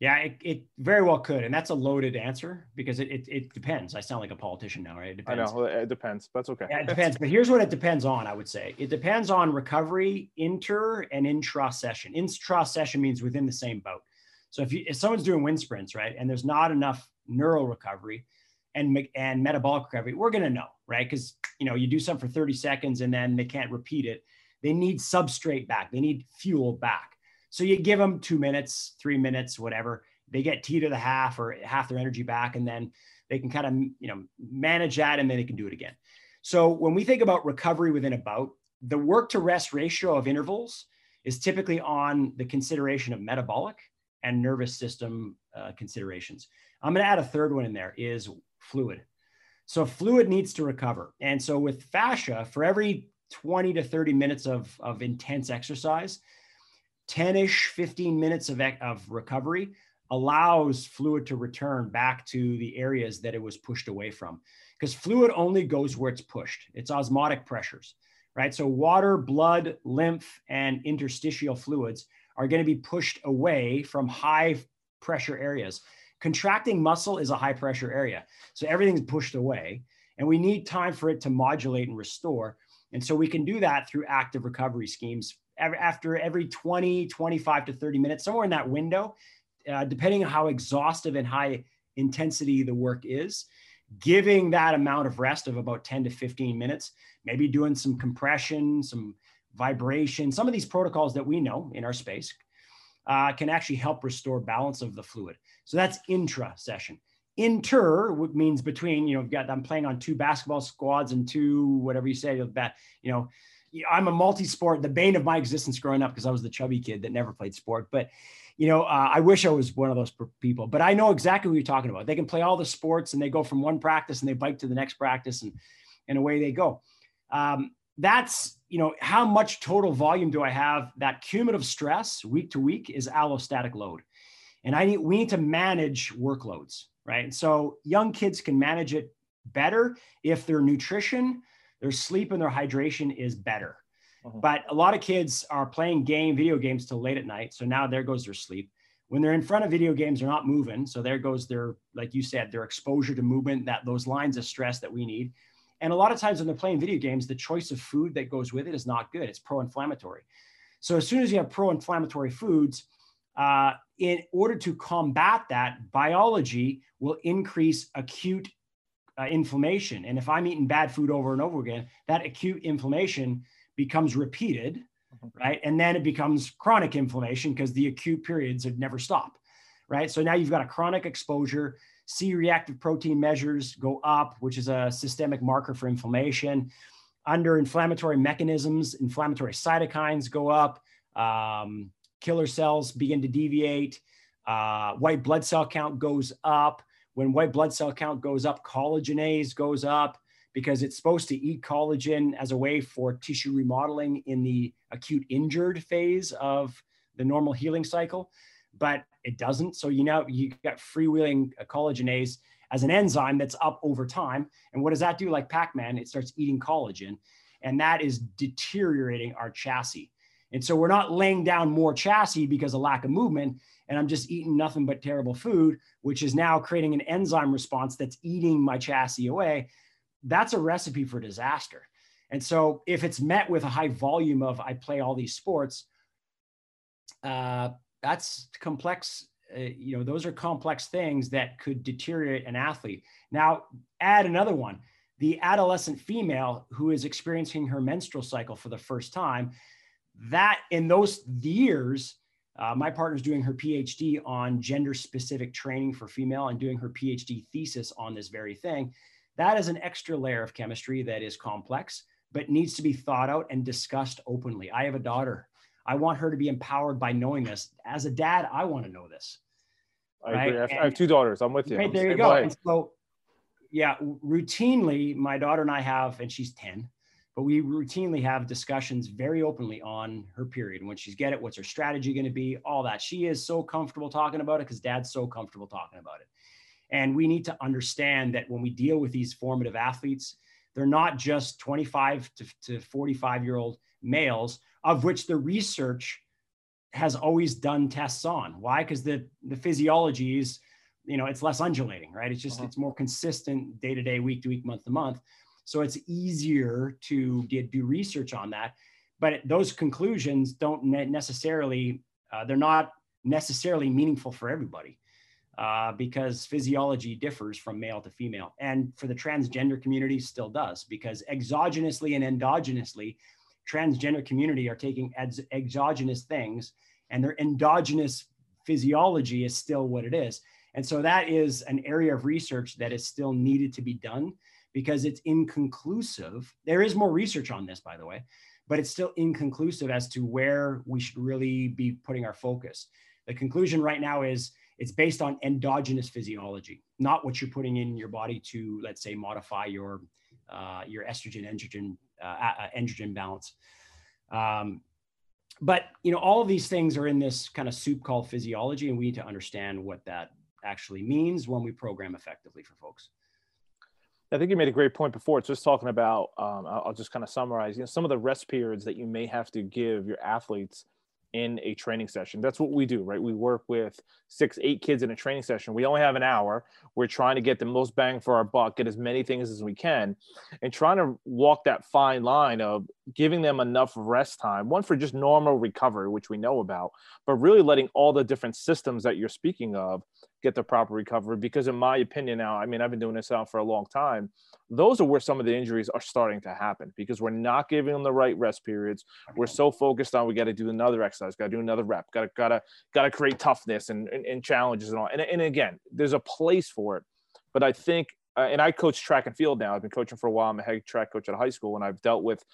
Yeah, it, it, very well could. And that's a loaded answer because it, it, it, depends. I sound like a politician now, right? It depends. I know it depends. That's okay. Yeah, it depends. but here's what it depends on, I would say. It depends on recovery, inter and intra session. Intra session means within the same boat. So if, you, if someone's doing wind sprints, right, and there's not enough neural recovery, and and metabolic recovery, we're going to know, right? Because you know you do something for 30 seconds and then they can't repeat it. They need substrate back. They need fuel back. So you give them two minutes, three minutes, whatever. They get T to the half or half their energy back, and then they can kind of you know manage that, and then they can do it again. So when we think about recovery within a bout, the work to rest ratio of intervals is typically on the consideration of metabolic and nervous system uh, considerations. I'm going to add a third one in there is fluid. So fluid needs to recover. And so with fascia, for every 20 to 30 minutes of, of intense exercise, 10-ish, 15 minutes of, of recovery allows fluid to return back to the areas that it was pushed away from. Because fluid only goes where it's pushed. It's osmotic pressures, right? So water, blood, lymph, and interstitial fluids are going to be pushed away from high pressure areas contracting muscle is a high pressure area. So everything's pushed away and we need time for it to modulate and restore. And so we can do that through active recovery schemes after every 20, 25 to 30 minutes, somewhere in that window, uh, depending on how exhaustive and high intensity the work is. giving that amount of rest of about 10 to 15 minutes, maybe doing some compression, some vibration, some of these protocols that we know in our space uh, can actually help restore balance of the fluid. So that's intra session. Inter means between, you know, got, I'm playing on two basketball squads and two, whatever you say, you know, I'm a multi-sport, the bane of my existence growing up because I was the chubby kid that never played sport. But you know, uh, I wish I was one of those people. But I know exactly what you're talking about. They can play all the sports and they go from one practice and they bike to the next practice and and away they go. Um, that's you know how much total volume do I have? That cumulative stress week to week is allostatic load, and I need we need to manage workloads, right? And so young kids can manage it better if their nutrition their sleep and their hydration is better. Uh-huh. But a lot of kids are playing game video games till late at night. So now there goes their sleep. When they're in front of video games, they're not moving. So there goes their, like you said, their exposure to movement, that those lines of stress that we need. And a lot of times when they're playing video games, the choice of food that goes with it is not good. It's pro-inflammatory. So as soon as you have pro-inflammatory foods, uh, in order to combat that, biology will increase acute uh, inflammation. And if I'm eating bad food over and over again, that acute inflammation becomes repeated, mm-hmm. right? And then it becomes chronic inflammation because the acute periods would never stop, right? So now you've got a chronic exposure. C reactive protein measures go up, which is a systemic marker for inflammation. Under inflammatory mechanisms, inflammatory cytokines go up. Um, killer cells begin to deviate. Uh, white blood cell count goes up when white blood cell count goes up, collagenase goes up because it's supposed to eat collagen as a way for tissue remodeling in the acute injured phase of the normal healing cycle, but it doesn't. So you know you got freewheeling uh, collagenase as an enzyme that's up over time. And what does that do? Like Pac-Man, it starts eating collagen, and that is deteriorating our chassis. And so we're not laying down more chassis because of lack of movement and I'm just eating nothing but terrible food, which is now creating an enzyme response that's eating my chassis away, that's a recipe for disaster. And so if it's met with a high volume of I play all these sports, uh, that's complex. Uh, you know, those are complex things that could deteriorate an athlete. Now, add another one the adolescent female who is experiencing her menstrual cycle for the first time. That in those years, uh, my partner's doing her PhD on gender specific training for female and doing her PhD thesis on this very thing. That is an extra layer of chemistry that is complex, but needs to be thought out and discussed openly. I have a daughter. I want her to be empowered by knowing this. As a dad, I want to know this. I right? agree. I have, I have, two daughters. I'm with you. Right, there you go. So, yeah, routinely, my daughter and I have, and she's 10 but we routinely have discussions very openly on her period. When she's get it, what's her strategy going to be, all that. She is so comfortable talking about it because dad's so comfortable talking about it. And we need to understand that when we deal with these formative athletes, they're not just 25 to, to 45 year old males, of which the research has always done tests on. Why? Because the, the physiology is, you know, it's less undulating, right? It's just, uh-huh. it's more consistent day to day, week to week, month to month. So it's easier to get, do research on that. But those conclusions don't necessarily, uh, they're not necessarily meaningful for everybody uh, because physiology differs from male to female. And for the transgender community, still does because exogenously and endogenously, transgender community are taking ex- exogenous things and their endogenous physiology is still what it is. And so that is an area of research that is still needed to be done because it's inconclusive. There is more research on this, by the way, but it's still inconclusive as to where we should really be putting our focus. The conclusion right now is it's based on endogenous physiology, not what you're putting in your body to, let's say, modify your uh, your estrogen androgen uh, androgen balance. Um, but you know, all of these things are in this kind of soup called physiology, and we need to understand what that actually means when we program effectively for folks. I think you made a great point before. It's just talking about, um, I'll, just kind of summarize, you know, some of the rest periods that you may have to give your athletes in a training session. That's what we do, right? We work with six, eight kids in a training session. We only have an hour. We're trying to get the most bang for our buck, get as many things as we can, and trying to walk that fine line of giving them enough rest time, one for just normal recovery, which we know about, but really letting all the different systems that you're speaking of get the proper recovery because in my opinion now i mean i've been doing this out for a long time those are where some of the injuries are starting to happen because we're not giving them the right rest periods we're so focused on we got to do another exercise got to do another rep got to got to got to create toughness and, and, and challenges and all and, and again there's a place for it but i think uh, and I coach track and field now. I've been coaching for a while. I'm a head track coach at a high school, and I've dealt with.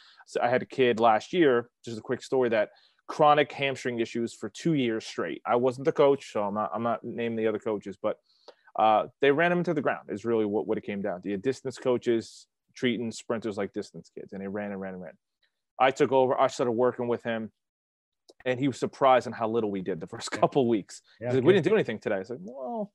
I had a kid last year. Just a quick story that chronic hamstring issues for two years straight. I wasn't the coach, so I'm not. I'm not naming the other coaches, but uh, they ran him into the ground. Is really what, what it came down to. The distance coaches treating sprinters like distance kids, and they ran and ran and ran. I took over. I started working with him, and he was surprised on how little we did the first couple weeks. Yeah, He's like, "We didn't do anything today." I said, "Well."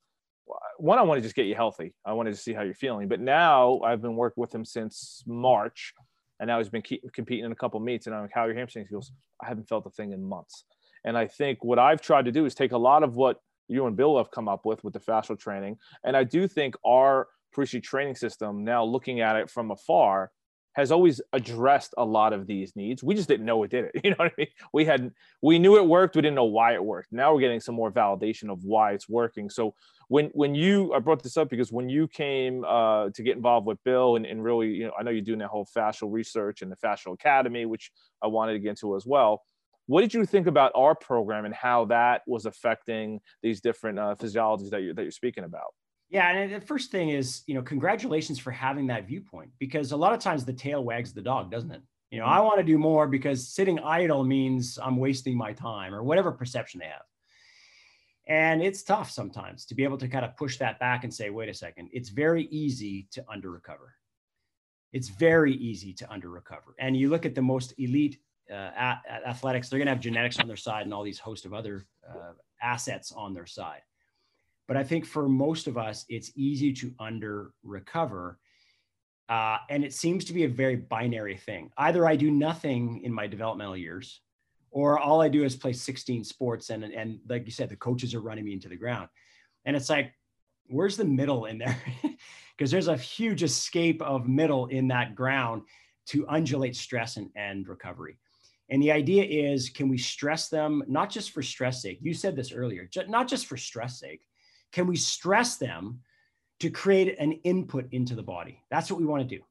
one, I want to just get you healthy. I wanted to see how you're feeling. But now I've been working with him since March, and now he's been keep, competing in a couple meets. And I'm like, "How are your hamstrings?" He goes, "I haven't felt a thing in months." And I think what I've tried to do is take a lot of what you and Bill have come up with with the fascial training, and I do think our pre training system now, looking at it from afar, has always addressed a lot of these needs. We just didn't know it did it. You know what I mean? We had we knew it worked, we didn't know why it worked. Now we're getting some more validation of why it's working. So when when you I brought this up because when you came uh, to get involved with Bill and, and really, you know, I know you're doing that whole fascial research and the fascial academy, which I wanted to get into as well. What did you think about our program and how that was affecting these different uh, physiologies that you're that you're speaking about? Yeah, and the first thing is, you know, congratulations for having that viewpoint because a lot of times the tail wags the dog, doesn't it? You know, mm-hmm. I want to do more because sitting idle means I'm wasting my time or whatever perception they have. And it's tough sometimes to be able to kind of push that back and say, wait a second, it's very easy to under recover. It's very easy to under recover. And you look at the most elite uh, athletics, they're going to have genetics on their side and all these host of other uh, assets on their side. But I think for most of us, it's easy to under recover. Uh, and it seems to be a very binary thing. Either I do nothing in my developmental years, or all I do is play 16 sports. And, and like you said, the coaches are running me into the ground. And it's like, where's the middle in there? Because there's a huge escape of middle in that ground to undulate stress and, and recovery. And the idea is, can we stress them, not just for stress sake? You said this earlier, not just for stress sake, can we stress them to create an input into the body? That's what we want to do.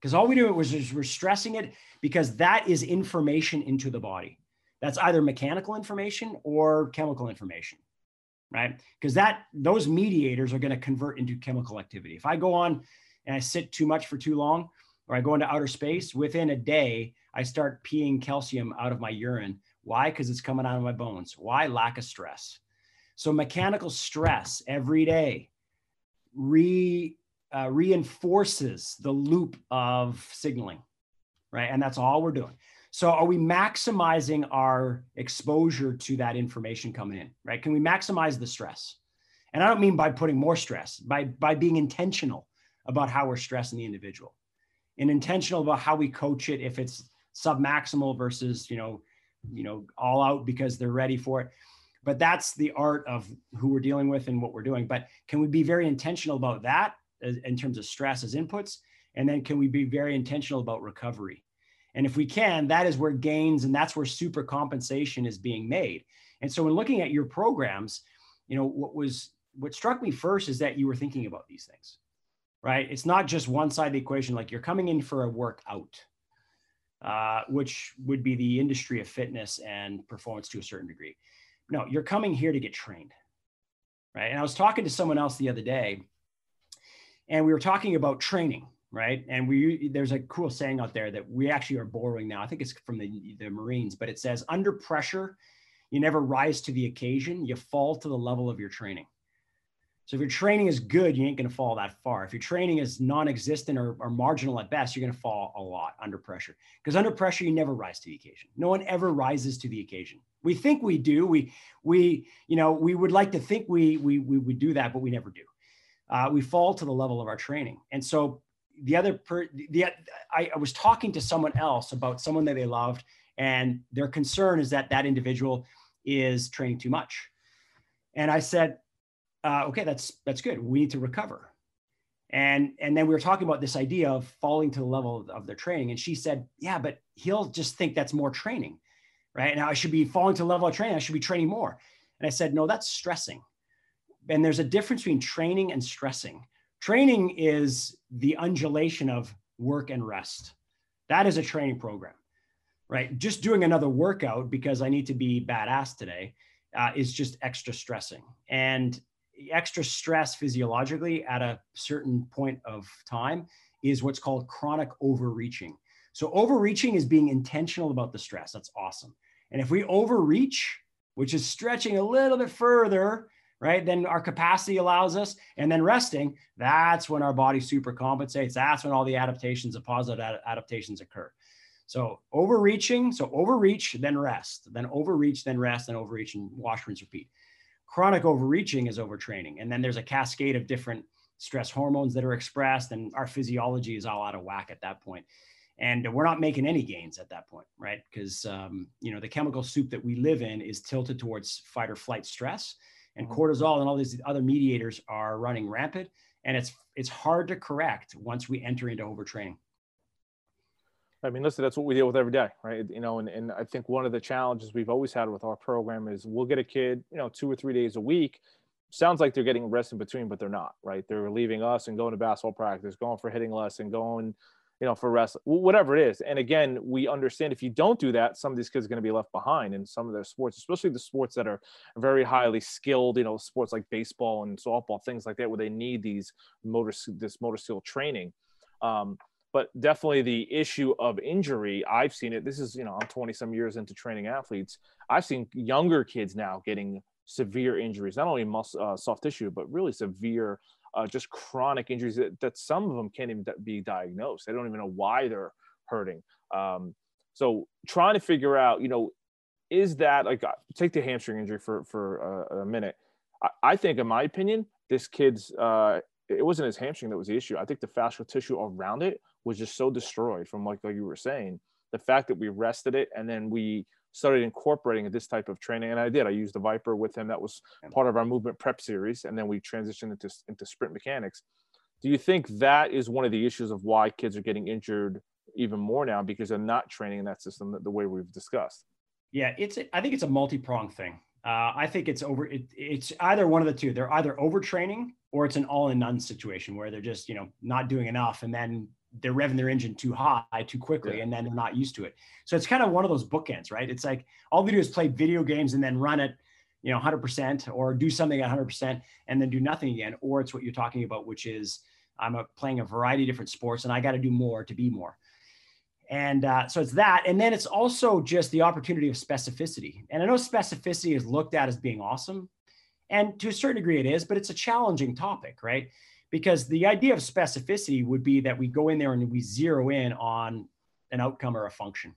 Because all we do was is we're stressing it because that is information into the body. That's either mechanical information or chemical information, right? Because that those mediators are going to convert into chemical activity. If I go on and I sit too much for too long, or I go into outer space, within a day, I start peeing calcium out of my urine. Why? Because it's coming out of my bones. Why? Lack of stress. So mechanical stress every day re, uh, reinforces the loop of signaling, right? And that's all we're doing. So are we maximizing our exposure to that information coming in, right? Can we maximize the stress? And I don't mean by putting more stress, by, by being intentional about how we're stressing the individual and intentional about how we coach it if it's submaximal versus, you know, you know, all out because they're ready for it but that's the art of who we're dealing with and what we're doing. But can we be very intentional about that in terms of stress as inputs? And then can we be very intentional about recovery? And if we can that is where gains and that's where super compensation is being made. And so when looking at your programs you know what was what struck me first is that you were thinking about these things right? It's not just one side of the equation like you're coming in for a workout uh, which would be the industry of fitness and performance to a certain degree no, you're coming here to get trained. Right. And I was talking to someone else the other day, and we were talking about training, right? And we there's a cool saying out there that we actually are borrowing now. I think it's from the, the Marines, but it says under pressure, you never rise to the occasion, you fall to the level of your training. So if your training is good, you ain't going to fall that far. If your training is non-existent or, or marginal at best, you're going to fall a lot under pressure. Because under pressure, you never rise to the occasion. No one ever rises to the occasion. We think we do. We we you know we would like to think we we we would do that, but we never do. Uh, we fall to the level of our training. And so the other per, the I, I was talking to someone else about someone that they loved, and their concern is that that individual is training too much. And I said, uh, okay, that's that's good. We need to recover. And and then we were talking about this idea of falling to the level of, of their training. And she said, yeah, but he'll just think that's more training, right? Now I should be falling to the level of training. I should be training more. And I said, no, that's stressing. and there's a difference between training and stressing. Training is the undulation of work and rest. That is a training program, right? Just doing another workout because I need to be badass today uh, is just extra stressing. And extra stress physiologically at a certain point of time is what's called chronic overreaching. So, overreaching is being intentional about the stress. That's awesome. And if we overreach, which is stretching a little bit further, right, then our capacity allows us, and then resting, that's when our body super compensates. That's when all the adaptations, the positive adaptations occur. So overreaching, so overreach, then rest, then overreach, then rest, and overreach, and wash, rinse, repeat. Chronic overreaching is overtraining. And then there's a cascade of different stress hormones that are expressed, and our physiology is all out of whack at that point. And we're not making any gains at that point, right? Because um, you know the chemical soup that we live in is tilted towards fight or flight stress, and mm-hmm. cortisol and all these other mediators are running rampant, and it's it's hard to correct once we enter into overtraining. I mean, listen, that's what we deal with every day, right? You know, and, and I think one of the challenges we've always had with our program is we'll get a kid, you know, two or three days a week. Sounds like they're getting rest in between, but they're not, right? They're leaving us and going to basketball practice, going for hitting lesson, going, you know, for rest, whatever it is. And again, we understand if you don't do that, some of these kids are going to be left behind in some of their sports, especially the sports that are very highly skilled, you know, sports like baseball and softball, things like that, where they need these motor, this motor skill training. Um, but definitely the issue of injury i've seen it this is you know i'm 20 some years into training athletes i've seen younger kids now getting severe injuries not only muscle uh, soft tissue but really severe uh, just chronic injuries that, that, some of them can't even be diagnosed they don't even know why they're hurting um, so trying to figure out you know is that like uh, take the hamstring injury for for uh, a minute I, I, think in my opinion this kid's uh, it wasn't his hamstring that was the issue. I think the fascial tissue around it was just so destroyed from like, like you were saying. The fact that we rested it and then we started incorporating this type of training, and I did. I used the Viper with him. That was part of our movement prep series, and then we transitioned into into sprint mechanics. Do you think that is one of the issues of why kids are getting injured even more now because they're not training in that system the way we've discussed? Yeah, it's. I think it's a multi-pronged thing. Uh, I think it's over. It, it's either one of the two. They're either overtraining or it's an all in none situation where they're just you know not doing enough, and then they're revving their engine too high too quickly, yeah. and then they're not used to it. So it's kind of one of those bookends, right? It's like all they do is play video games and then run it, you know, 100% or do something at 100% and then do nothing again. Or it's what you're talking about, which is I'm a, playing a variety of different sports and I got to do more to be more. And uh, so it's that. And then it's also just the opportunity of specificity. And I know specificity is looked at as being awesome. And to a certain degree, it is, but it's a challenging topic, right? Because the idea of specificity would be that we go in there and we zero in on an outcome or a function.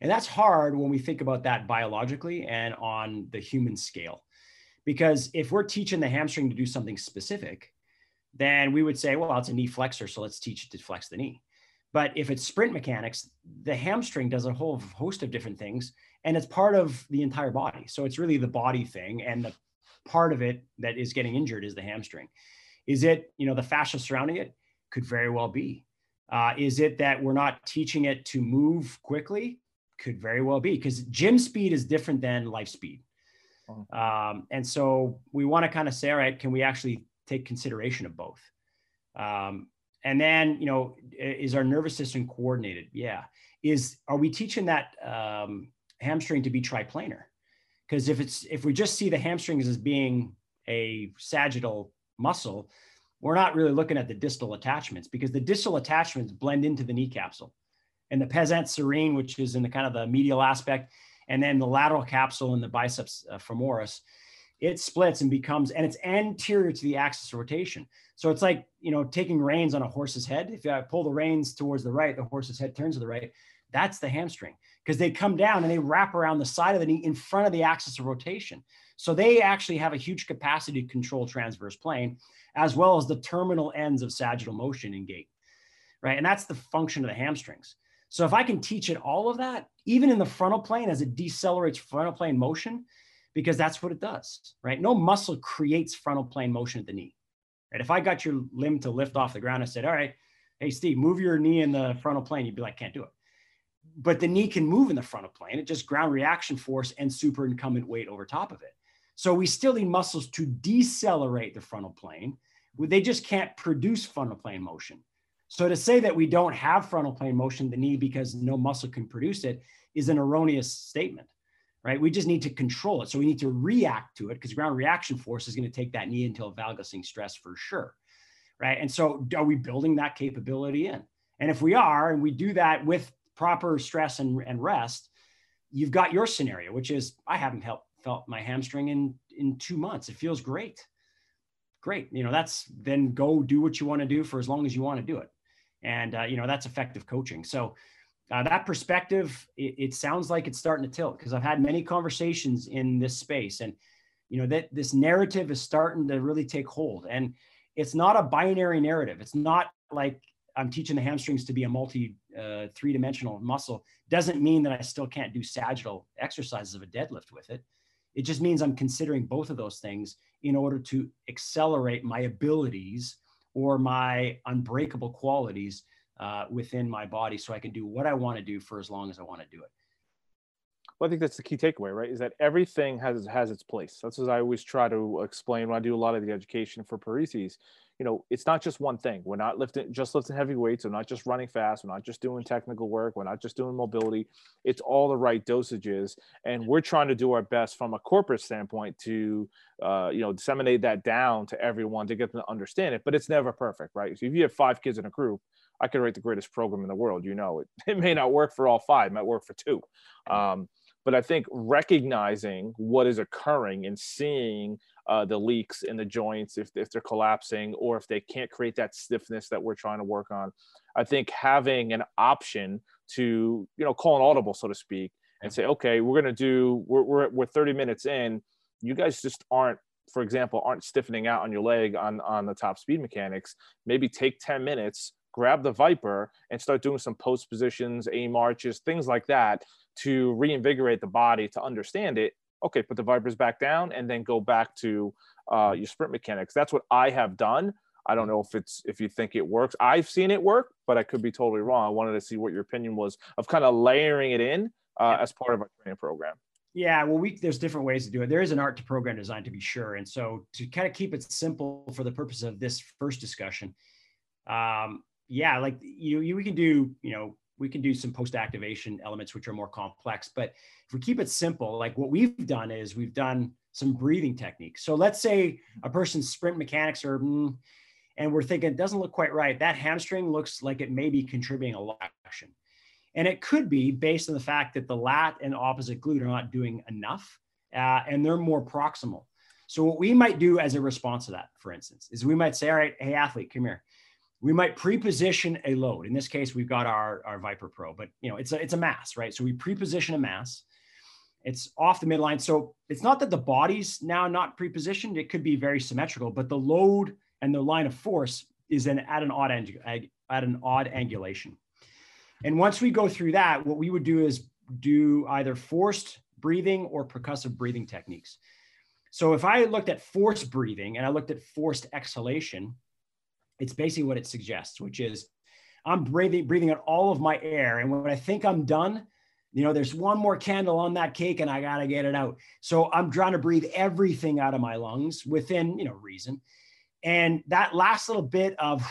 And that's hard when we think about that biologically and on the human scale. Because if we're teaching the hamstring to do something specific, then we would say, well, it's a knee flexor, so let's teach it to flex the knee. But if it's sprint mechanics, the hamstring does a whole host of different things and it's part of the entire body. So it's really the body thing. And the part of it that is getting injured is the hamstring. Is it, you know, the fascia surrounding it? Could very well be. Uh, is it that we're not teaching it to move quickly? Could very well be because gym speed is different than life speed. Oh. Um, and so we want to kind of say, all right, can we actually take consideration of both? Um, and then you know is our nervous system coordinated yeah is are we teaching that um, hamstring to be triplanar because if it's if we just see the hamstrings as being a sagittal muscle we're not really looking at the distal attachments because the distal attachments blend into the knee capsule and the pes anserine which is in the kind of the medial aspect and then the lateral capsule in the biceps uh, femoris it splits and becomes, and it's anterior to the axis of rotation. So it's like, you know, taking reins on a horse's head. If I pull the reins towards the right, the horse's head turns to the right. That's the hamstring because they come down and they wrap around the side of the knee in front of the axis of rotation. So they actually have a huge capacity to control transverse plane as well as the terminal ends of sagittal motion in gait, right? And that's the function of the hamstrings. So if I can teach it all of that, even in the frontal plane as it decelerates frontal plane motion, because that's what it does, right? No muscle creates frontal plane motion at the knee. Right? If I got your limb to lift off the ground, I said, all right, hey, Steve, move your knee in the frontal plane. You'd be like, can't do it. But the knee can move in the frontal plane. It just ground reaction force and super incumbent weight over top of it. So we still need muscles to decelerate the frontal plane. They just can't produce frontal plane motion. So to say that we don't have frontal plane motion, the knee, because no muscle can produce it, is an erroneous statement, right? We just need to control it. So we need to react to it because ground reaction force is going to take that knee into a valgusing stress for sure, right? And so are we building that capability in? And if we are, and we do that with proper stress and, and rest, you've got your scenario, which is I haven't felt, felt my hamstring in, in two months. It feels great. Great. You know, that's then go do what you want to do for as long as you want to do it. And, uh, you know, that's effective coaching. So uh, that perspective, it, it sounds like it's starting to tilt because I've had many conversations in this space and, you know, that this narrative is starting to really take hold. And it's not a binary narrative. It's not like I'm teaching the hamstrings to be a multi uh, three dimensional muscle doesn't mean that I still can't do sagittal exercises of a deadlift with it. It just means I'm considering both of those things in order to accelerate my abilities or my unbreakable qualities uh, within my body so I can do what I want to do for as long as I want to do it. Well, I think that's the key takeaway, right? Is that everything has has its place. That's what I always try to explain when I do a lot of the education for Parisi you know, it's not just one thing. We're not lifting just lifting heavy weights. We're not just running fast. We're not just doing technical work. We're not just doing mobility. It's all the right dosages, and we're trying to do our best from a corporate standpoint to, uh, you know, disseminate that down to everyone to get them to understand it. But it's never perfect, right? So if you have five kids in a group, I could write the greatest program in the world. You know, it, it may not work for all five. It might work for two. Um, but I think recognizing what is occurring and seeing uh, the leaks in the joints if, if they're collapsing or if they can't create that stiffness that we're trying to work on. I think having an option to, you know, call an audible, so to speak, and say, okay, we're going to do, we're, we're, we're 30 minutes in. You guys just aren't, for example, aren't stiffening out on your leg on, on the top speed mechanics. Maybe take 10 minutes, grab the Viper and start doing some post positions, A-marches, things like that to reinvigorate the body to understand it okay, put the Vipers back down and then go back to uh, your sprint mechanics. That's what I have done. I don't know if it's if you think it works. I've seen it work, but I could be totally wrong. I wanted to see what your opinion was of kind of layering it in uh, as part of our training program. Yeah, well, we there's different ways to do it. There is an art to program design to be sure, and so to kind of keep it simple for the purpose of this first discussion, um, yeah, like you, you we can do you know we can do some post activation elements which are more complex. But if we keep it simple like what we've done is we've done some breathing techniques. So let's say a person's sprint mechanics are mm, and we're thinking it doesn't look quite right. That hamstring looks like it may be contributing a lot action and it could be based on the fact that the lat and opposite glute are not doing enough uh, and they're more proximal. So what we might do as a response to that for instance is we might say all right hey athlete come here we might pre-position a load. In this case, we've got our, our Viper Pro, but you know, it's a, it's a mass, right? So we pre-position a mass. It's off the midline. So it's not that the body's now not pre-positioned. It could be very symmetrical, but the load and the line of force is then at an odd at an odd angulation. And once we go through that, what we would do is do either forced breathing or percussive breathing techniques. So if I looked at forced breathing and I looked at forced exhalation, it's basically what it suggests, which is I'm breathing, breathing out all of my air. And when I think I'm done, you know, there's one more candle on that cake and I got to get it out. So I'm trying to breathe everything out of my lungs within, you know, reason. And that last little bit of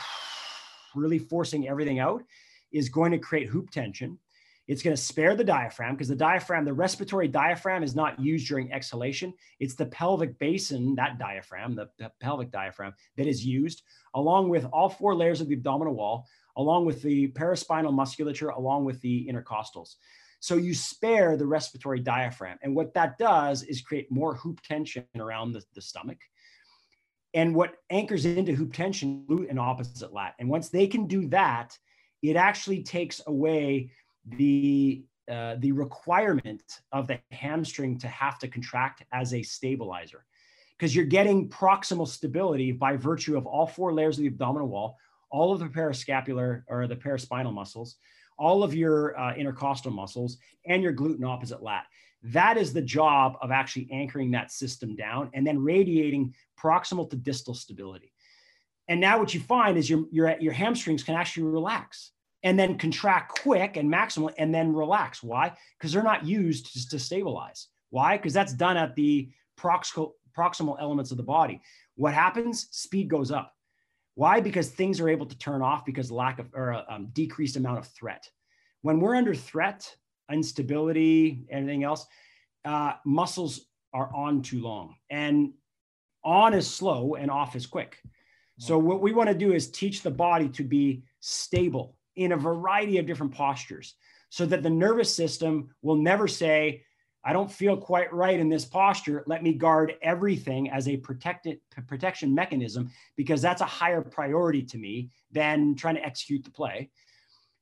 really forcing everything out is going to create hoop tension. It's going to spare the diaphragm because the diaphragm, the respiratory diaphragm is not used during exhalation. It's the pelvic basin, that diaphragm, the, the pelvic diaphragm that is used along with all four layers of the abdominal wall, along with the paraspinal musculature, along with the intercostals. So you spare the respiratory diaphragm. And what that does is create more hoop tension around the, the stomach. And what anchors into hoop tension, glute and opposite lat. And once they can do that, it actually takes away the uh, the requirement of the hamstring to have to contract as a stabilizer. Because you're getting proximal stability by virtue of all four layers of the abdominal wall all of the parascapular or the paraspinal muscles all of your uh, intercostal muscles and your glute and opposite lat. That is the job of actually anchoring that system down and then radiating proximal to distal stability. And now what you find is your, your, your hamstrings can actually relax and then contract quick and maximal and then relax. Why? Because they're not used to, to stabilize. Why? Because that's done at the proximal proximal elements of the body. What happens? Speed goes up. Why? Because things are able to turn off because lack of or um, decreased amount of threat. When we're under threat, instability, anything else, uh, muscles are on too long, and on is slow and off is quick. So what we want to do is teach the body to be stable in a variety of different postures so that the nervous system will never say, I don't feel quite right in this posture. Let me guard everything as a protected protection mechanism because that's a higher priority to me than trying to execute the play.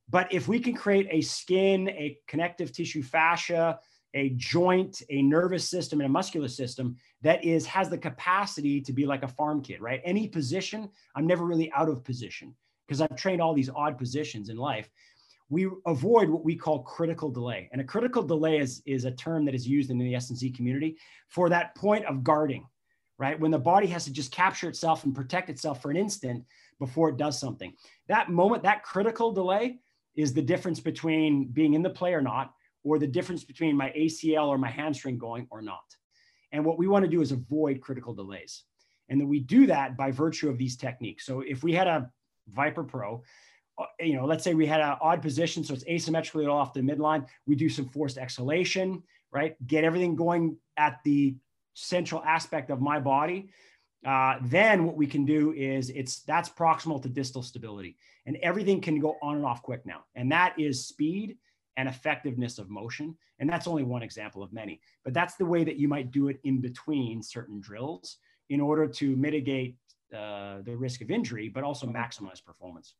But if we can create a skin, a connective tissue fascia, a joint, a nervous system, and a muscular system that is has the capacity to be like a farm kid, right? Any position, I'm never really out of position because I've trained all these odd positions in life we avoid what we call critical delay. And a critical delay is, is a term that is used in the S&C community for that point of guarding, right? When the body has to just capture itself and protect itself for an instant before it does something. That moment, that critical delay is the difference between being in the play or not, or the difference between my ACL or my hamstring going or not. And what we want to do is avoid critical delays. And then we do that by virtue of these techniques. So if we had a ViPR PRO, uh, you know, let's say we had an odd position, so it's asymmetrically off the midline. We do some forced exhalation, right? Get everything going at the central aspect of my body. Uh, then what we can do is it's that's proximal to distal stability, and everything can go on and off quick now. And that is speed and effectiveness of motion. And that's only one example of many, but that's the way that you might do it in between certain drills in order to mitigate uh, the risk of injury, but also maximize performance.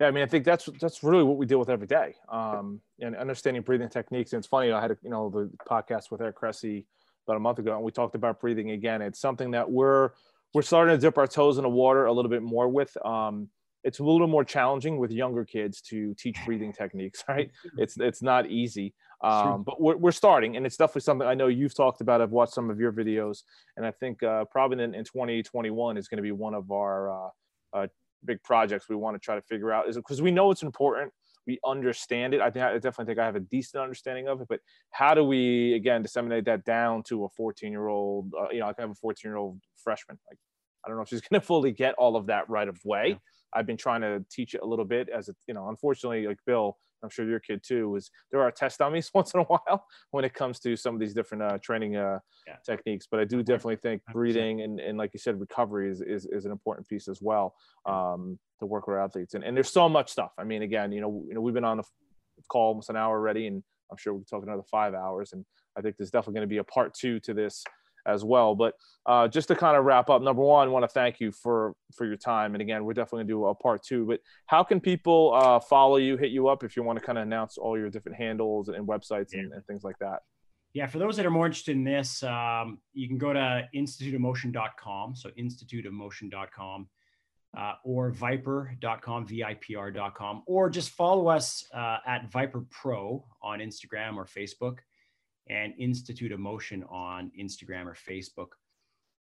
Yeah, I mean, I think that's that's really what we deal with every day, um, and understanding breathing techniques. And it's funny, I had a, you know the podcast with Eric Cressey about a month ago, and we talked about breathing again. It's something that we're we're starting to dip our toes in the water a little bit more with. Um, it's a little more challenging with younger kids to teach breathing techniques, right? It's it's not easy, um, but we're, we're starting, and it's definitely something I know you've talked about. I've watched some of your videos, and I think uh, probably in, in 2021 is going to be one of our uh, uh, big projects we want to try to figure out is because we know it's important we understand it i think i definitely think i have a decent understanding of it but how do we again disseminate that down to a 14 year old uh, you know i can have a 14 year old freshman like i don't know if she's going to fully get all of that right away yeah. I've been trying to teach it a little bit as a you know unfortunately like bill I'm sure your kid too, is there are test dummies once in a while when it comes to some of these different uh, training uh, yeah. techniques. But I do definitely think breathing and, and like you said, recovery is, is, is an important piece as well um, to work with athletes. And, and there's so much stuff. I mean, again, you know, you know, we've been on the call almost an hour already, and I'm sure we can talk another five hours. And I think there's definitely going to be a part two to this as well. But uh, just to kind of wrap up, number one, I want to thank you for for your time. And again, we're definitely gonna do a part two. But how can people uh, follow you, hit you up if you want to kind of announce all your different handles and websites and, and things like that? Yeah, for those that are more interested in this, um, you can go to instituteofmotion.com. So instituteofmotion.com. Uh, or vipr.com, V-I-P-R.com, or just follow us uh, at ViPR PRO on Instagram or Facebook and Institute of Motion on Instagram or Facebook.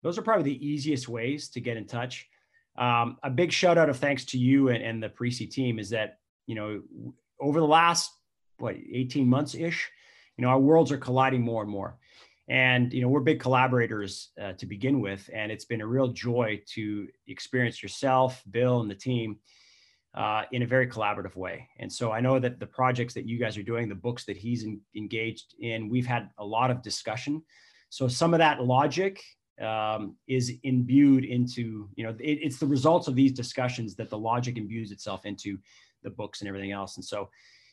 Those are probably the easiest ways to get in touch. Um, a big shout out of thanks to you and, and the Parisi team is that, you know, over the last, what, 18 months ish, you know, our worlds are colliding more and more. And, you know, we're big collaborators uh, to begin with. And it's been a real joy to experience yourself, Bill, and the team uh, in a very collaborative way. And so I know that the projects that you guys are doing, the books that he's in, engaged in, we've had a lot of discussion. So some of that logic um, is imbued into, you know, it, it's the results of these discussions that the logic imbues itself into the books and everything else. And so,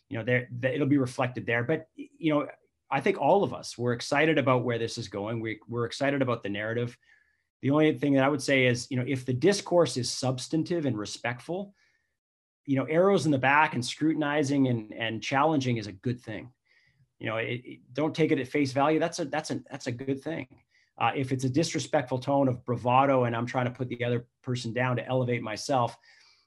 you know, there it'll be reflected there. But you know, I think all of us we're excited about where this is going. We, we're excited about the narrative. The only thing that I would say is, you know, if the discourse is substantive and respectful, you know, arrows in the back and scrutinizing and, and challenging is a good thing. You know, it, it, don't take it at face value. That's a that's a that's a good thing. Uh, if it's a disrespectful tone of bravado and I'm trying to put the other person down to elevate myself,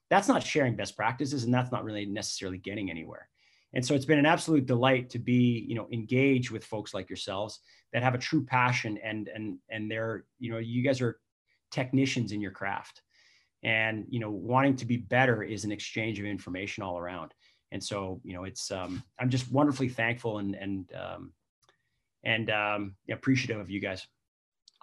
that's not sharing best practices and that's not really necessarily getting anywhere. And so it's been an absolute delight to be, you know, engaged with folks like yourselves that have a true passion and and and they're, you know, you guys are technicians in your craft and you know wanting to be better is an exchange of information all around and so you know it's um, i'm just wonderfully thankful and and um, and um, appreciative of you guys.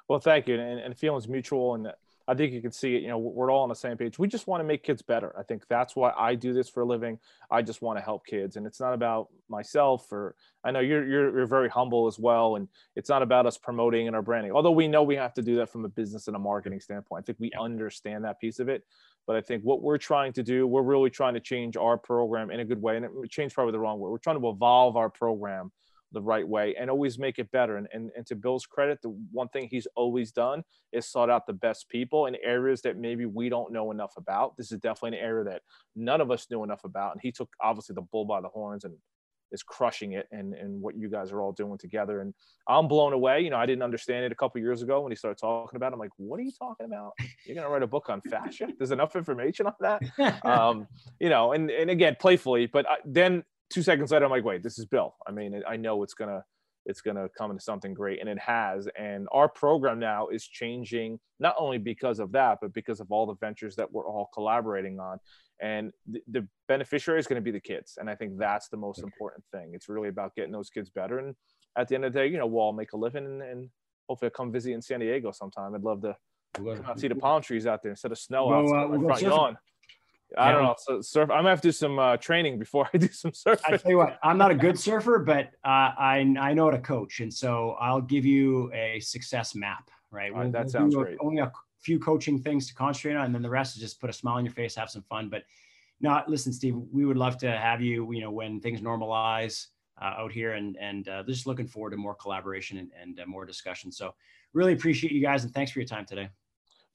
Well, thank you, and, and feelings mutual, and I think you can see it. You know, we're all on the same page. We just want to make kids better. I think that's why I do this for a living. I just want to help kids, and it's not about myself. Or I know you're you're, you're very humble as well, and it's not about us promoting and our branding. Although we know we have to do that from a business and a marketing standpoint. I think we yeah. understand that piece of it. But I think what we're trying to do, we're really trying to change our program in a good way, and it change probably the wrong word. We're trying to evolve our program the right way and always make it better. And, and, and to Bill's credit, the one thing he's always done is sought out the best people in areas that maybe we don't know enough about. This is definitely an area that none of us knew enough about. And he took obviously the bull by the horns and is crushing it and, and what you guys are all doing together. And I'm blown away. You know, I didn't understand it a couple years ago when he started talking about it. I'm like, what are you talking about? You're going to write a book on fascia? There's enough information on that. um, you know, and, and again, playfully, but I, then two seconds later, I'm like, wait, this is Bill. I mean, I know it's gonna it's gonna come into something great, and it has. And our program now is changing not only because of that, but because of all the ventures that we're all collaborating on. And the, the beneficiary is going to be the kids, and I think that's the most important thing. It's really about getting those kids better. And at the end of the day, you know, we'll all make a living, and, and hopefully, I'll come visit in San Diego sometime. I'd love to see the palm trees out there instead of snow we'll, outside uh, my front lawn. I don't know. So surf. I'm gonna have to do some uh, training before I do some surfing. I tell you what, I'm not a good surfer, but uh, I I know how to coach, and so I'll give you a success map. Right. We'll, that we'll sounds great. Only a few coaching things to concentrate on, and then the rest is just put a smile on your face, have some fun. But not listen, Steve, we would love to have you. You know, when things normalize uh, out here, and and uh, just looking forward to more collaboration and, and uh, more discussion. So really appreciate you guys, and thanks for your time today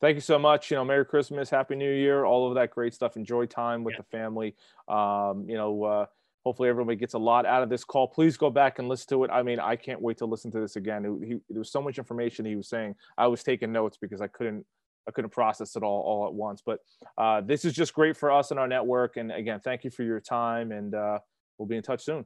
thank you so much. You know, Merry Christmas, Happy New Year, all of that great stuff. Enjoy time with yeah. the family. Um, you know, uh, hopefully everybody gets a lot out of this call. Please go back and listen to it. I mean, I can't wait to listen to this again. It, he, there was so much information he was saying. I was taking notes because I couldn't I couldn't process it all all at once. But uh, this is just great for us and our network. And again, thank you for your time, and uh, we'll be in touch soon.